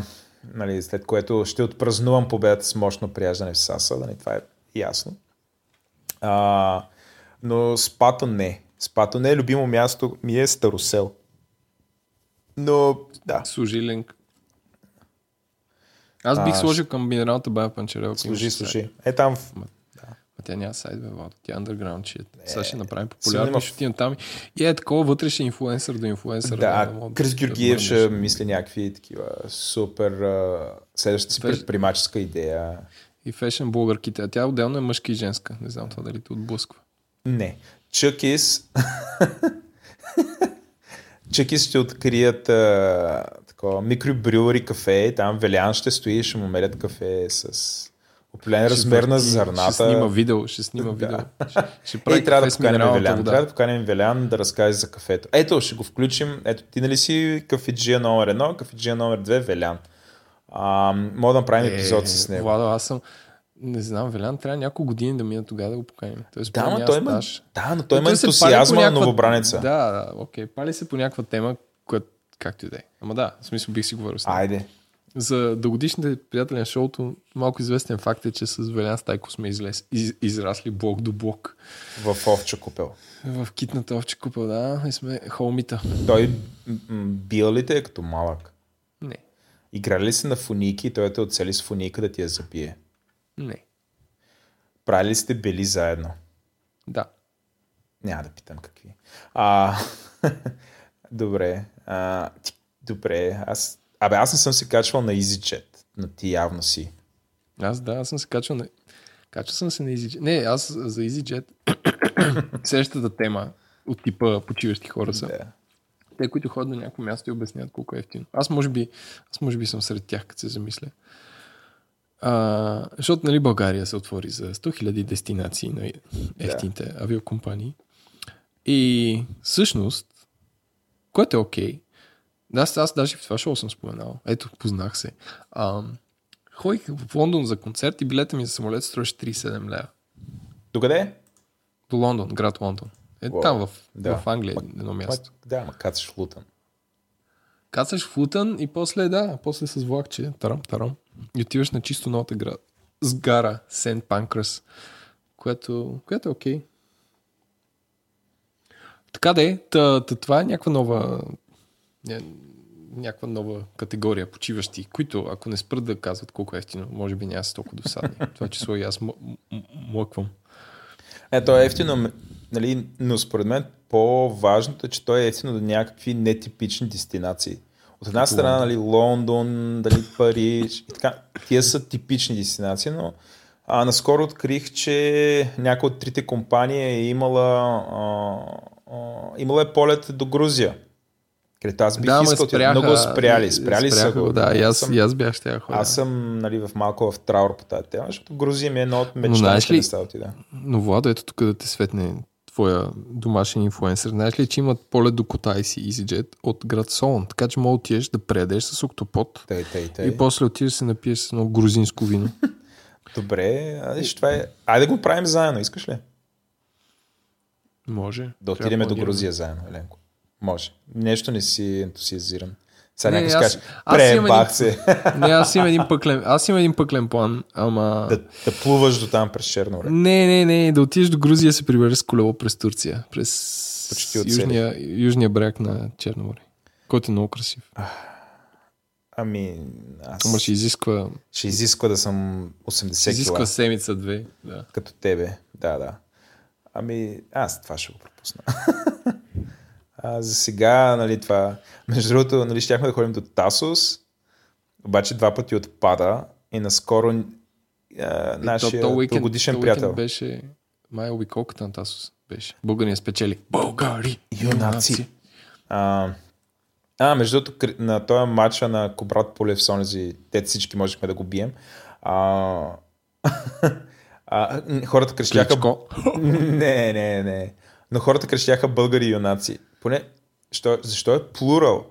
нали, след което ще отпразнувам победата с мощно прияждане в САСа, нали, това е ясно. А, но спато не. Спато не е любимо място ми е Старосел. Но, да, Служи Аз бих А, сложил към минералната бая Панчарева. служи, служи. Е там в... А тя няма сайт, бе, Владо. Тя е underground shit. Сега ще направим популярно, има- ще отидем там. И е такова вътрешен инфуенсър до инфуенсър. Да, мога Крис Георгиев ще мисли някакви такива супер следващата си предприемаческа идея. И фешен блогърките. А тя отделно е мъжка и женска. Не знам това дали те отблъсква. Не. Чъкис Чъкис ще открият а, такова микробрюери кафе. Там Велян ще стои и ще му мерят кафе с определен размер на зърната. Ще снима видео, ще снима Да. видео. Ще, ще прави Ей, трябва да поканим Велян. вода. Трябва да поканим Велян да разкаже за кафето. Ето, ще го включим. Ето, ти нали си кафеджия номер едно, кафеджия номер две, Велян. А, мога да направим епизод с него. Е, Владо, аз съм... Не знам, Велян, трябва няколко години да мина тогава да го поканим. Тоест, Да, но той има, да, но той има ентусиазма на новобранеца. Да, да, окей. Пали се по някаква тема, която както и да е. Ама да, в смисъл бих си говорил с него. Айде. За дългодишните приятели на шоуто, малко известен факт е, че с Велян Стайко сме излез, из, израсли блок до блок. В овча купел. В китната овче купа, да. И сме холмита. Той бил ли те е като малък? Играли ли се на фуники и той те оцели с фуника да ти я забие? Не. Правили ли сте бели заедно? Да. Няма да питам какви. А, добре. А, ти- добре. Аз, абе, аз не съм се качвал на EasyJet, но ти явно си. Аз да, аз съм се качвал на... Качвал съм се на EasyJet. Не, аз за EasyJet следващата тема от типа почиващи хора са. Да. Те, които ходят до някакво място и обясняват колко е ефтино. Аз може би, аз може би съм сред тях, като се замисля. А, защото нали, България се отвори за 100 000 дестинации на ефтините авиокомпании. И всъщност, което е окей, да, аз, аз даже в това шоу съм споменал. Ето, познах се. А, ходих в Лондон за концерт и билета ми за самолет струваше 37 лева. Докъде е? До Лондон, град Лондон. Е, Уау, там в, да. в Англия Ма- едно място. Ма, да, ма кацаш в Лутън. Кацаш в Лутън и после, да, после с влакче, тарам, тарам. И отиваш на чисто новата град. Сгара, Сент Панкрас, което, което е окей. Така да е, та, та, това е някаква нова ня- някаква нова категория почиващи, които ако не спрат да казват колко е ефтино, може би няма са толкова досадни. Това число и аз м- м- млъквам. Е, то е ефтино, нали, но според мен по-важното е, че той е ефтино до някакви нетипични дестинации. От една страна, нали, Лондон, дали Париж и така. Тия са типични дестинации, но а, наскоро открих, че някоя от трите компании е имала, а, а, имала е полет до Грузия. Където аз бих да, искал. спряха, много спряли, спряли са спряха го. го. Да, и аз, съм, и аз бях ще хора. аз съм нали, в малко в траур по тази тема, защото Грузия ми е едно от мечтаните места да отида. Но Владо, ето тук да те светне твоя домашен инфуенсър. Знаеш ли, че имат полет до Котай си EasyJet от град Солон, така че мога отидеш да преядеш с октопод Тъй, тъй, тъй. и после отидеш да се напиеш с едно грузинско вино. Добре, а, виж, това е... Айде да го правим заедно, искаш ли? Може. Да отидем до. Грузия заедно, Еленко. Може. Нещо не си ентусиазиран. Сега някой имам пребах се Не, аз имам един пъклен, аз имам един пъклен план, ама... да, да плуваш до там през Черно море. Не, не, не, да отидеш до Грузия се прибереш с колело през Турция, през Почти южния, южния бряг на Черно море, който е много красив. Ами, аз Ама ще изисква, ще изисква да съм 80 ще изисква кила, седмица-две. Да. като тебе. Да, да. Ами, аз това ще го пропусна. а, за сега, нали, това... Между другото, нали, щяхме да ходим до Тасос, обаче два пъти отпада и наскоро а, нашия то, то уикенд, годишен приятел. беше май обиколката на Тасос беше. България спечели. Българи! Юнаци. А, а, между другото, на този матча на Кобрат с онези, те всички можехме да го бием. А, а, хората крещяха... Кличко. не, не, не. Но хората крещяха българи юнаци. Поне, що, защо е плурал?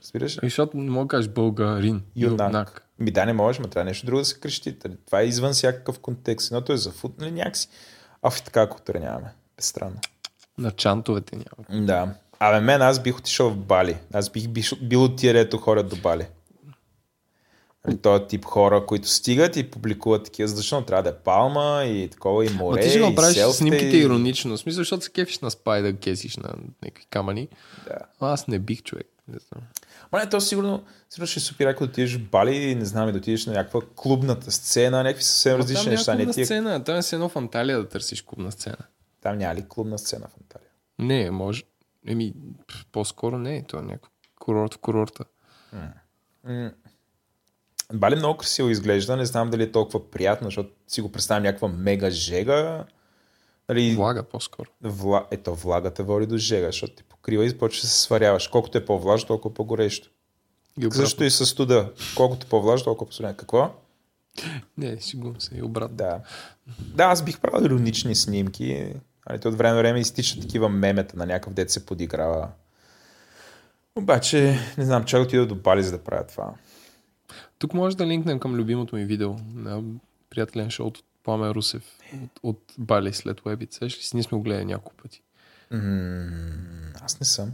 Разбираш? И защото не мога да кажеш българин. Юнак. Юнак. Ми да, не можеш, но трябва нещо друго да се крещи. Това е извън всякакъв контекст. Едното е за фут, нали някакси. А и така култура нямаме. Безстранно. На чантовете няма. Да. Абе, мен аз бих отишъл в Бали. Аз бих бил, бил от тия, дето ходят до Бали. Нали, този тип хора, които стигат и публикуват такива, защото трябва да е палма и такова и море. Но ти ще го правиш селфите, снимките и- иронично. В смисъл, защото се кефиш на спай да кесиш на някакви камъни. Да. А аз не бих човек. Не знам. Ма не, то сигурно, сигурно ще е супер, ако отидеш в Бали не знам, и да отидеш на някаква клубната сцена, някакви съвсем различни неща. Не тия... сцена. Там е едно в Анталия да търсиш клубна сцена. Там няма ли клубна сцена в Анталия? Не, може. Еми, по-скоро не. То е някакъв курорт в курорта. Бали много красиво изглежда, не знам дали е толкова приятно, защото си го представям някаква мега жега. Нали, Влага по-скоро. Вла... Ето, влагата води до жега, защото ти покрива и почва да се сваряваш. Колкото е по-влажно, толкова по-горещо. И обратно. Също и с студа. Колкото по-влажно, толкова по-студено. Какво? Не, сигурно се. И обратно. Да. Да, аз бих правил иронични снимки. Али, от време на време изтичат такива мемета на някакъв дет се подиграва. Обаче, не знам, чак отида до Бали, за да правя това. Тук може да линкнем към любимото ми видео на приятелен шоу от Пламен Русев от, от Бали след Уебит. Сеш ли си? Ние сме го гледали няколко пъти. М- аз не съм.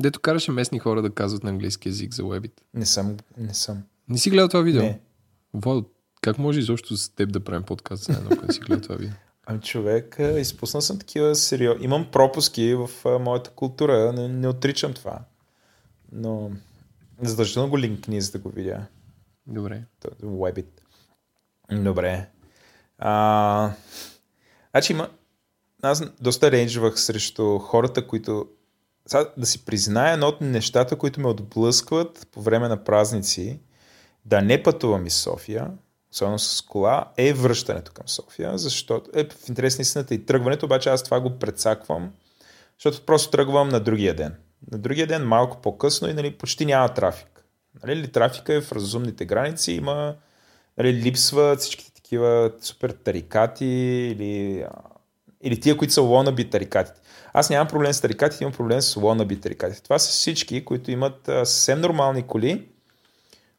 Дето караше местни хора да казват на английски язик за Уебит. Не съм. Не съм. Не си гледал това видео? Не. Владо, как може изобщо с теб да правим подкаст заедно, ако не си гледал това видео? Ами човек, изпуснал съм такива сериозни. Имам пропуски в а, моята култура, не, не отричам това. Но задължително го линкни, за да го видя. Добре. Webit. Добре. А, значи има... Аз доста рейнджвах срещу хората, които... Сега да си призная едно от нещата, които ме отблъскват по време на празници, да не пътувам из София, особено с кола, е връщането към София, защото е в интерес на истината и тръгването, обаче аз това го предсаквам, защото просто тръгвам на другия ден. На другия ден малко по-късно и нали, почти няма трафик. Нали, трафика е в разумните граници, има, нали, липсват всичките такива супер тарикати или, или тия, които са лонаби тарикатите. Аз нямам проблем с тарикатите, имам проблем с лонаби тарикатите. Това са всички, които имат съвсем нормални коли,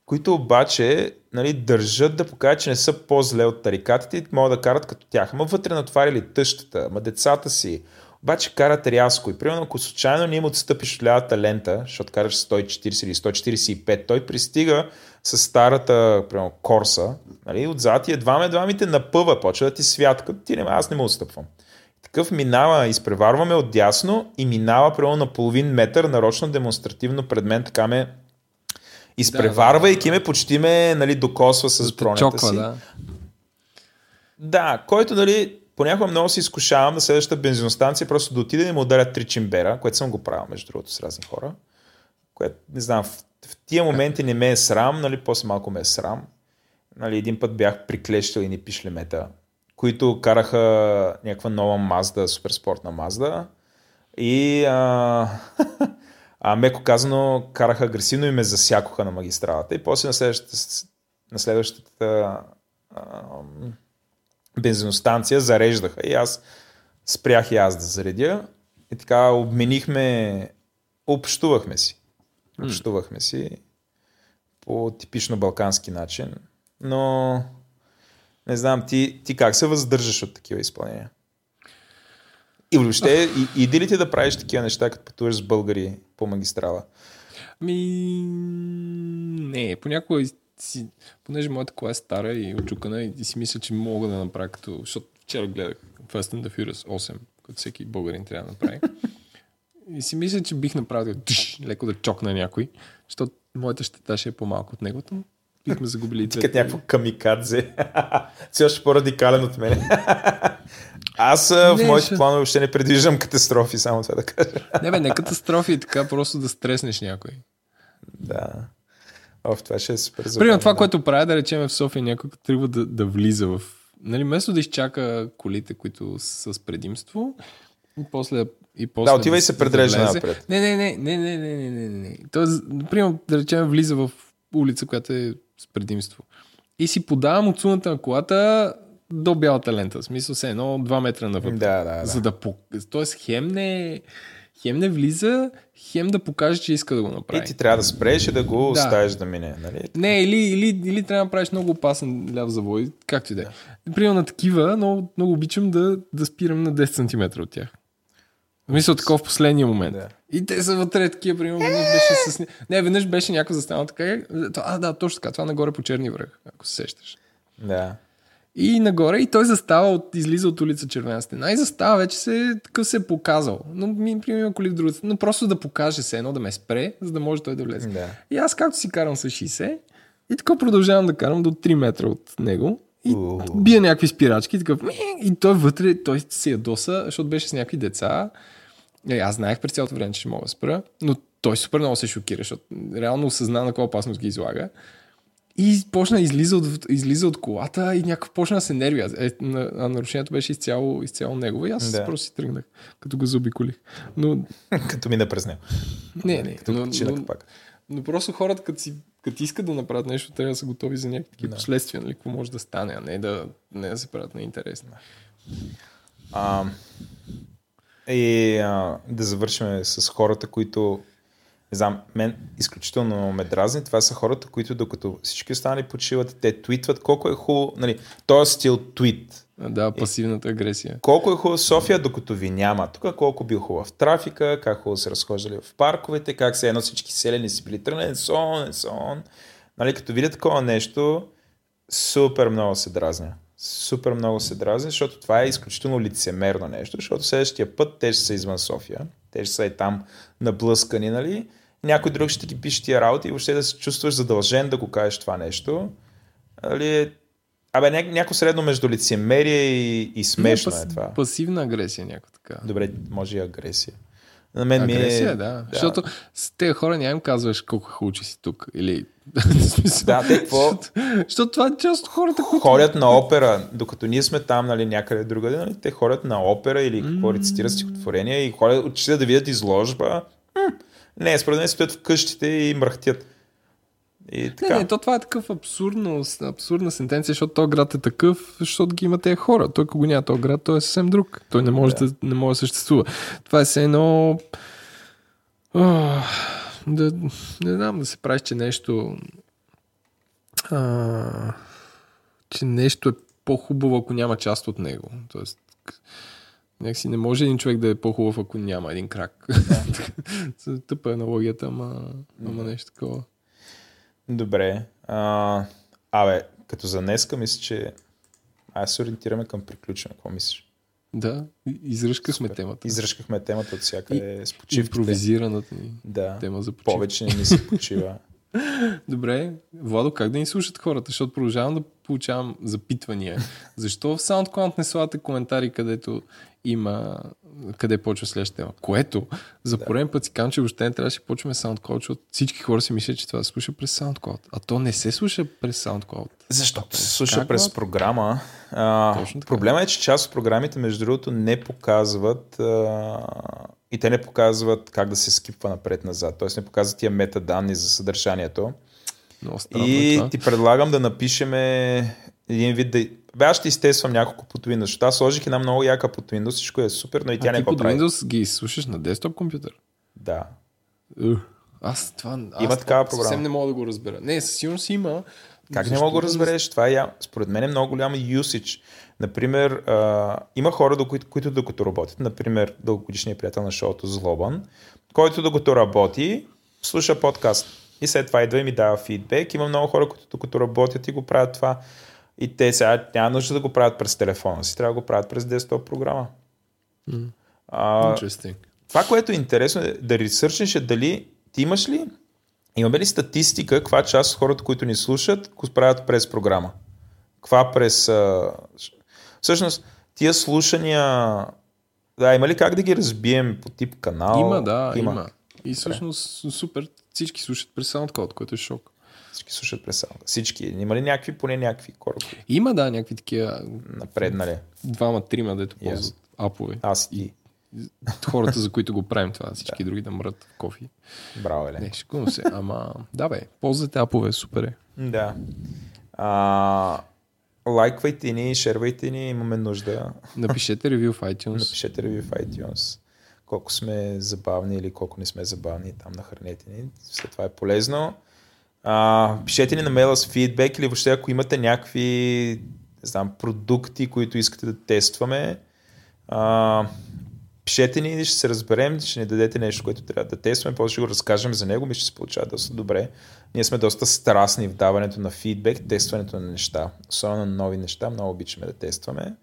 които обаче нали, държат да покажат, че не са по-зле от тарикатите и могат да карат като тях. Ама вътре натварили тъщата, ма децата си, обаче карат рязко. И примерно, ако случайно не им отстъпиш от лявата лента, защото караш 140 или 145, той пристига с старата, примерно, корса, нали, отзад и едва ме двамите напъва, почва да ти свят, като ти не, аз не му отстъпвам. Такъв минава, изпреварваме от дясно и минава примерно на половин метър, нарочно демонстративно пред мен, така ме изпреварвайки да, да, да. ме, почти ме нали, докосва с бронята си. Да. да, който нали, понякога много се изкушавам на следващата бензиностанция просто да отида и му ударя три чимбера, което съм го правил между другото с разни хора. Което, не знам, в, в тия моменти не ме е срам, нали, после малко ме е срам. Нали, един път бях приклещил и ни пишлемета, които караха някаква нова Мазда, суперспортна Мазда. И а, а меко казано караха агресивно и ме засякоха на магистралата. И после на следващата, на следващата а, бензиностанция зареждаха и аз спрях и аз да заредя. И така обменихме, общувахме си. Общувахме си по типично балкански начин. Но не знам, ти, ти как се въздържаш от такива изпълнения? И въобще, и, иди ли ти да правиш такива неща, като пътуваш с българи по магистрала? Ми, не, понякога си, понеже моята кола е стара и очукана и, и си мисля, че мога да направя като, защото вчера гледах Fast and the Furious 8, като всеки българин трябва да направи. и си мисля, че бих направил тъш, леко да чокна някой, защото моята щета ще е по-малко от неговото. Бихме загубили Ти като някакво камикадзе. Си още по-радикален от мен. Аз не, в моите ще... планове въобще не предвиждам катастрофи, само това да кажа. не бе, не катастрофи, така просто да стреснеш някой. Да. Оф, това ще е супер забавно. Примерно това, да. което правя, да речем в София, някой трябва да, да влиза в... Нали, вместо да изчака колите, които са с предимство, и после и после да, отива и се предрежда да напред. Не, не, не, не, не, не, не, не, не. Тоест, примерно, да речем, влиза в улица, която е с предимство. И си подавам от суната на колата до бялата лента. В смисъл се едно 2 метра навътре. Да, да, да. За да... Тоест, хем не хем не влиза, хем да покаже, че иска да го направи. И ти трябва да спреш и да го да. оставиш да мине. Нали? Не, или, или, или трябва да направиш много опасен ляв завой, както и да е. Примерно на такива, но много обичам да, да спирам на 10 см от тях. Мисля такова в последния момент. Да. И те са вътре такива, примерно, веднъж беше с... Не, веднъж беше някой застанал така. А, да, точно така. Това нагоре по черни връх, ако се сещаш. Да. И нагоре, и той застава, от, излиза от улица Червена стена и застава, вече се, такъв се е показал. Но ми, примерно, коли в другата, но просто да покаже се едно, да ме спре, за да може той да влезе. Да. И аз както си карам с 60, и така продължавам да карам до 3 метра от него. И uh. бия някакви спирачки, такъв, и той вътре, той се ядоса, защото беше с някакви деца. Е, аз знаех през цялото време, че ще мога да спра, но той супер много се шокира, защото реално осъзна на каква опасност ги излага. И почна излиза от, излиза от колата и някакъв почна да се нерви. Е, на, а нарушението беше изцяло, изцяло негово и аз да. просто си тръгнах, като го заобиколих. Но... като мина през него. Не, не. Като но, но, пак. но просто хората, като, си, като искат да направят нещо, трябва да са готови за някакви да. последствия, нали, какво може да стане, а не да, не да се правят на интересни. А, и а, да завършим с хората, които не знам, мен изключително ме дразни. Това са хората, които докато всички останали почиват, те твитват колко е хубаво, нали, този стил твит. Да, пасивната агресия. Колко е хубаво София, докато ви няма. Тук колко бил хубав трафика, как хубаво се разхождали в парковете, как се едно всички селени си били тръгнали, сон, сон. Нали, като видя такова нещо, супер много се дразня. Супер много се дразни, защото това е изключително лицемерно нещо, защото следващия път те ще са извън София, те ще са и там наблъскани, нали? Някой друг ще ги пише тия работи и въобще да се чувстваш задължен да го кажеш това нещо. Нали? Абе, ня- някакво средно между лицемерие и, и смешно Не, е това. Пасивна агресия някаква така. Добре, може и агресия. На мен ми Агресия, е... да. да. Защото с тези хора няма им казваш колко хубаво, че си тук. Или... Да, те какво? Защото, защото това е част от хората, които... Ходят на опера, докато ние сме там, нали, някъде другаде, нали, те ходят на опера или какво рецитират стихотворения и ходят, отчитат да видят изложба. М, не, според мен стоят в къщите и мръхтят. И Не, така. не, то това е такъв абсурдно, абсурдна сентенция, защото този град е такъв, защото ги има тези хора. Той, ако го няма този град, той е съвсем друг. Той не може да, не може да съществува. Това е все едно... Ох, да, не знам да се правиш, че нещо... А, че нещо е по-хубаво, ако няма част от него. Тоест, някакси не може един човек да е по-хубав, ако няма един крак. Тъпа е аналогията, ама, ама нещо такова. Добре. А, абе, като за днеска, мисля, че аз се ориентираме към приключване. Какво мислиш? Да, и- изръжкахме темата. Изръшкахме темата от всякъде с почивките. Импровизираната ни Да. тема за почивка. Повече не ми се почива. Добре, Владо, как да ни слушат хората? Защото продължавам да получавам запитвания. Защо в SoundCloud не слагате коментари, където има къде почва следващата тема? Което, за пореден път си казвам, че въобще не трябваше да почваме SoundCloud, защото всички хора си мислят, че това се слуша през SoundCloud. А то не се слуша през SoundCloud. Защото се слуша Как, през програма. А, проблема е, че част от програмите, между другото, не показват а, и те не показват как да се скипва напред-назад. Тоест не показват тия метаданни за съдържанието. Много странно е И това. ти предлагам да напишем един вид да... Бе, аз ще изтествам няколко под Windows, защото аз сложих една много яка под Windows, всичко е супер, но и тя а не ти под прави. Windows ги слушаш на десктоп компютър? Да. Ух, Аз това, аз Има това такава програма. Съвсем не мога да го разбера. Не, със сигурност има. Как не мога да го разбереш? Това е, според мен е много голям usage. Например, а, има хора, до които, които докато работят, например, дългогодишният приятел на шоуто Злобан, който докато работи, слуша подкаст. И след това идва и ми дава фидбек. Има много хора, които докато работят и го правят това. И те сега няма нужда да го правят през телефона си, трябва да го правят през десктоп програма. А, Interesting. това, което е интересно е да ресърчнеш е дали ти имаш ли, имаме ли статистика, каква част от хората, които ни слушат, го правят през програма? Каква през... А... Всъщност, тия слушания... Да, има ли как да ги разбием по тип канал? Има, да, има. има. И всъщност супер, всички слушат през SoundCloud, което е шок. Всички слушат през саунд. Всички. Има ли някакви, поне някакви хора, Има, да, някакви такива напреднали? двама, трима, дето Yes. ползват апове. Аз и. Хората, за които го правим това, всички други да мрат в кофи. Браво, Еле. Не, шикувам се, ама да бе, ползвате апове, супер е. Да. А, лайквайте ни, шервайте ни, имаме нужда. Напишете ревю в iTunes. Напишете ревю в iTunes. Колко сме забавни или колко не сме забавни, там нахранете ни. След това е полезно. А, пишете ни на мейла с фидбек или въобще ако имате някакви не знам, продукти, които искате да тестваме. А, пишете ни, ще се разберем, ще ни дадете нещо, което трябва да тестваме, после ще го разкажем за него, ми ще се получава доста добре. Ние сме доста страстни в даването на фидбек, тестването на неща, особено на нови неща, много обичаме да тестваме.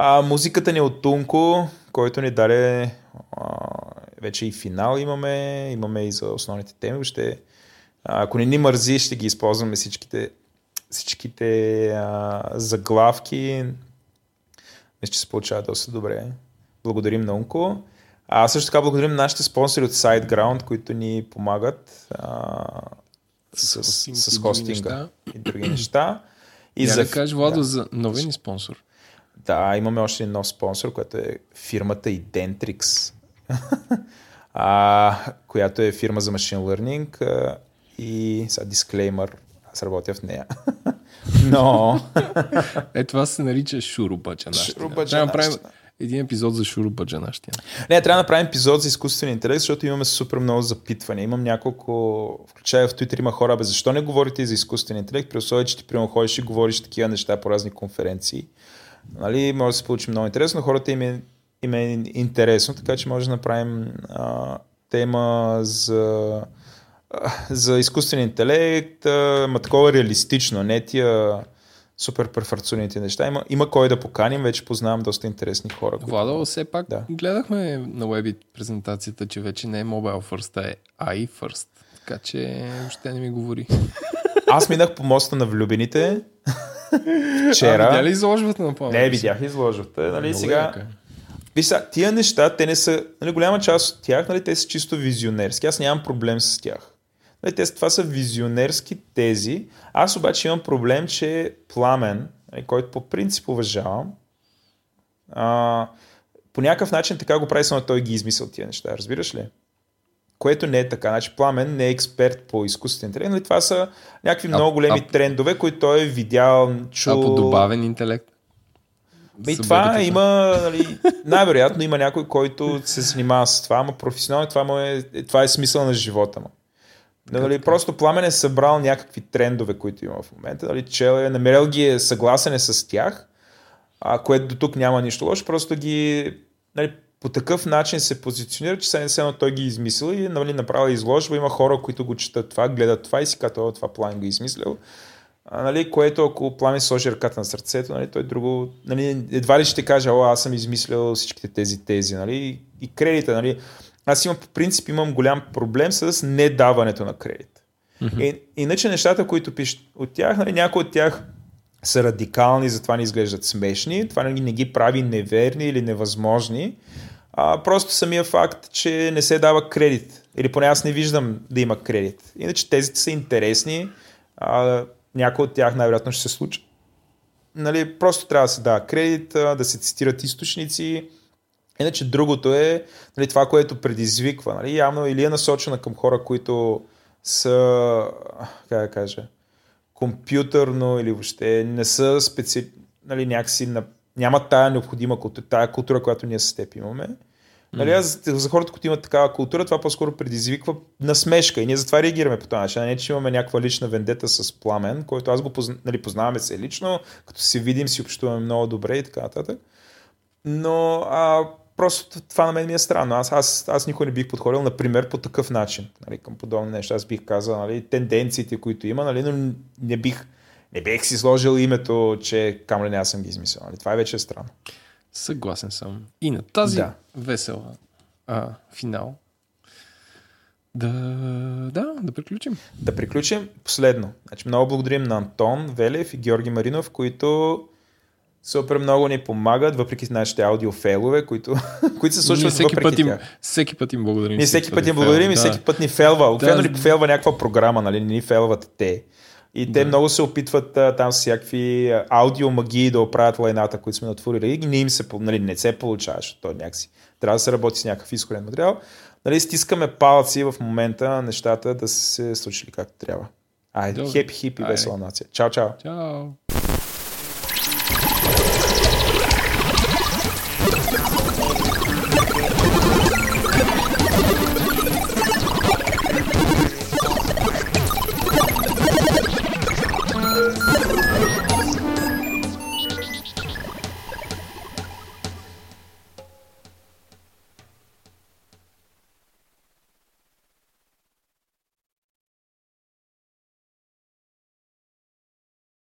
А, музиката ни е от Тунко, който ни даде а, вече и финал имаме, имаме и за основните теми. Ще, а, ако не ни мързи, ще ги използваме всичките, всичките а, заглавки. Мисля, че се получава доста добре. Благодарим на Унко. А също така благодарим на нашите спонсори от SiteGround, които ни помагат а, с, с, с, хостинга и други неща. И за- да кажеш, Владо, да. за новия ни спонсор. Да, имаме още един нов спонсор, който е фирмата Identrix, а, която е фирма за машин learning а, и сега дисклеймър, аз работя в нея. Но Е, това се нарича. Трябва да направим един епизод за шурубаджанащина. не, трябва да направим епизод за изкуствен интелект, защото имаме супер много запитвания. Имам няколко, включая в Twitter има хора, бе, защо не говорите за изкуствен интелект, при условие, че ти примерно ходиш и говориш такива неща по разни конференции. Нали, може да се получи много интересно, хората им е, им е интересно, така че може да направим а, тема за, а, за изкуствен интелект, а, ма такова реалистично, не тия супер префарцуните неща. Има, има кой да поканим, вече познавам доста интересни хора. които- Владо, все пак Да. гледахме на Webit презентацията, че вече не е Mobile First, а е AI First. Така че въобще не ми говори. Аз минах по моста на влюбените А, вчера. видя ли изложбата на плана? Не, видях изложбата. Нали, Много сега, е. Виж сега, тия неща, те не са, нали, голяма част от тях, нали, те са чисто визионерски. Аз нямам проблем с тях. Нали, те, това са визионерски тези. Аз обаче имам проблем, че Пламен, нали, който по принцип уважавам, а, по някакъв начин така го прави, само той ги измисъл тия неща, разбираш ли? Което не е така. Значи Пламен не е експерт по изкуствен интелект, нали, това са някакви А- много големи а- трендове, които той е видял, А чул. по добавен интелект? И това има, нали, най-вероятно има някой, който се занимава с това, ама професионално това, му е, е- това е смисъл на живота му. Нали, просто Пламен е събрал някакви трендове, които има в момента. Нали, чел е, намерил ги е, съгласен е с тях, а, което до тук няма нищо лошо, просто ги нали, по такъв начин се позиционира, че все едно той ги е измислил и нали, направил изложба. Има хора, които го четат това, гледат това и си казват, «О, това Пламен го е измислил. А, нали, което ако Пламен сложи ръката на сърцето, нали, той друго, нали, едва ли ще каже, о, аз съм измислил всичките тези тези, нали, и кредита, нали. Аз имам, по принцип, имам голям проблем с недаването на кредит. Mm-hmm. И, иначе нещата, които пишат от тях, нали, някои от тях са радикални, затова не изглеждат смешни, това не ги, прави неверни или невъзможни, а просто самия факт, че не се дава кредит. Или поне аз не виждам да има кредит. Иначе тези са интересни, а, някои от тях най-вероятно ще се случат. Нали, просто трябва да се дава кредит, да се цитират източници. Иначе другото е нали, това, което предизвиква. Нали, явно или е насочена към хора, които са, как да кажа, компютърно или въобще не са специ... нали, някакси на... нямат тая необходима култура, тая култура, която ние с теб имаме. Нали, аз, за хората, които имат такава култура, това по-скоро предизвиква насмешка и ние затова реагираме по този начин. Не, че имаме някаква лична вендета с пламен, който аз го позна... нали, познаваме се лично, като се видим, си общуваме много добре и така нататък. Но а, просто това на мен ми е странно. Аз, аз, аз никой не бих подходил, например, по такъв начин нали, към подобни неща. Аз бих казал нали, тенденциите, които има, нали, но не бих, не бих си сложил името, че камо ли не аз съм ги измислил. Нали. Това е вече странно. Съгласен съм. И на тази Да. весела а, финал да, да, да приключим. Да приключим последно. Значи, много благодарим на Антон Велев и Георги Маринов, които супер много ни помагат, въпреки нашите аудиофейлове, които, които се случват всеки въпреки път, им, тях. всеки път им благодарим. Ние всеки път им благодарим и фейлва, всеки път ни фелва. Обикновено Да. ни фелва някаква програма, нали? Не ни фелват те. И те Да. много се опитват а, там с всякакви аудиомагии да оправят лайната, които сме натворили. И не им се, нали, не се получава, защото то някакси трябва да се работи с някакъв изходен материал. Нали, стискаме палци в момента нещата да се случили както трябва. Айде, хепи, хипи, весела нация. Чао, чао. Чао.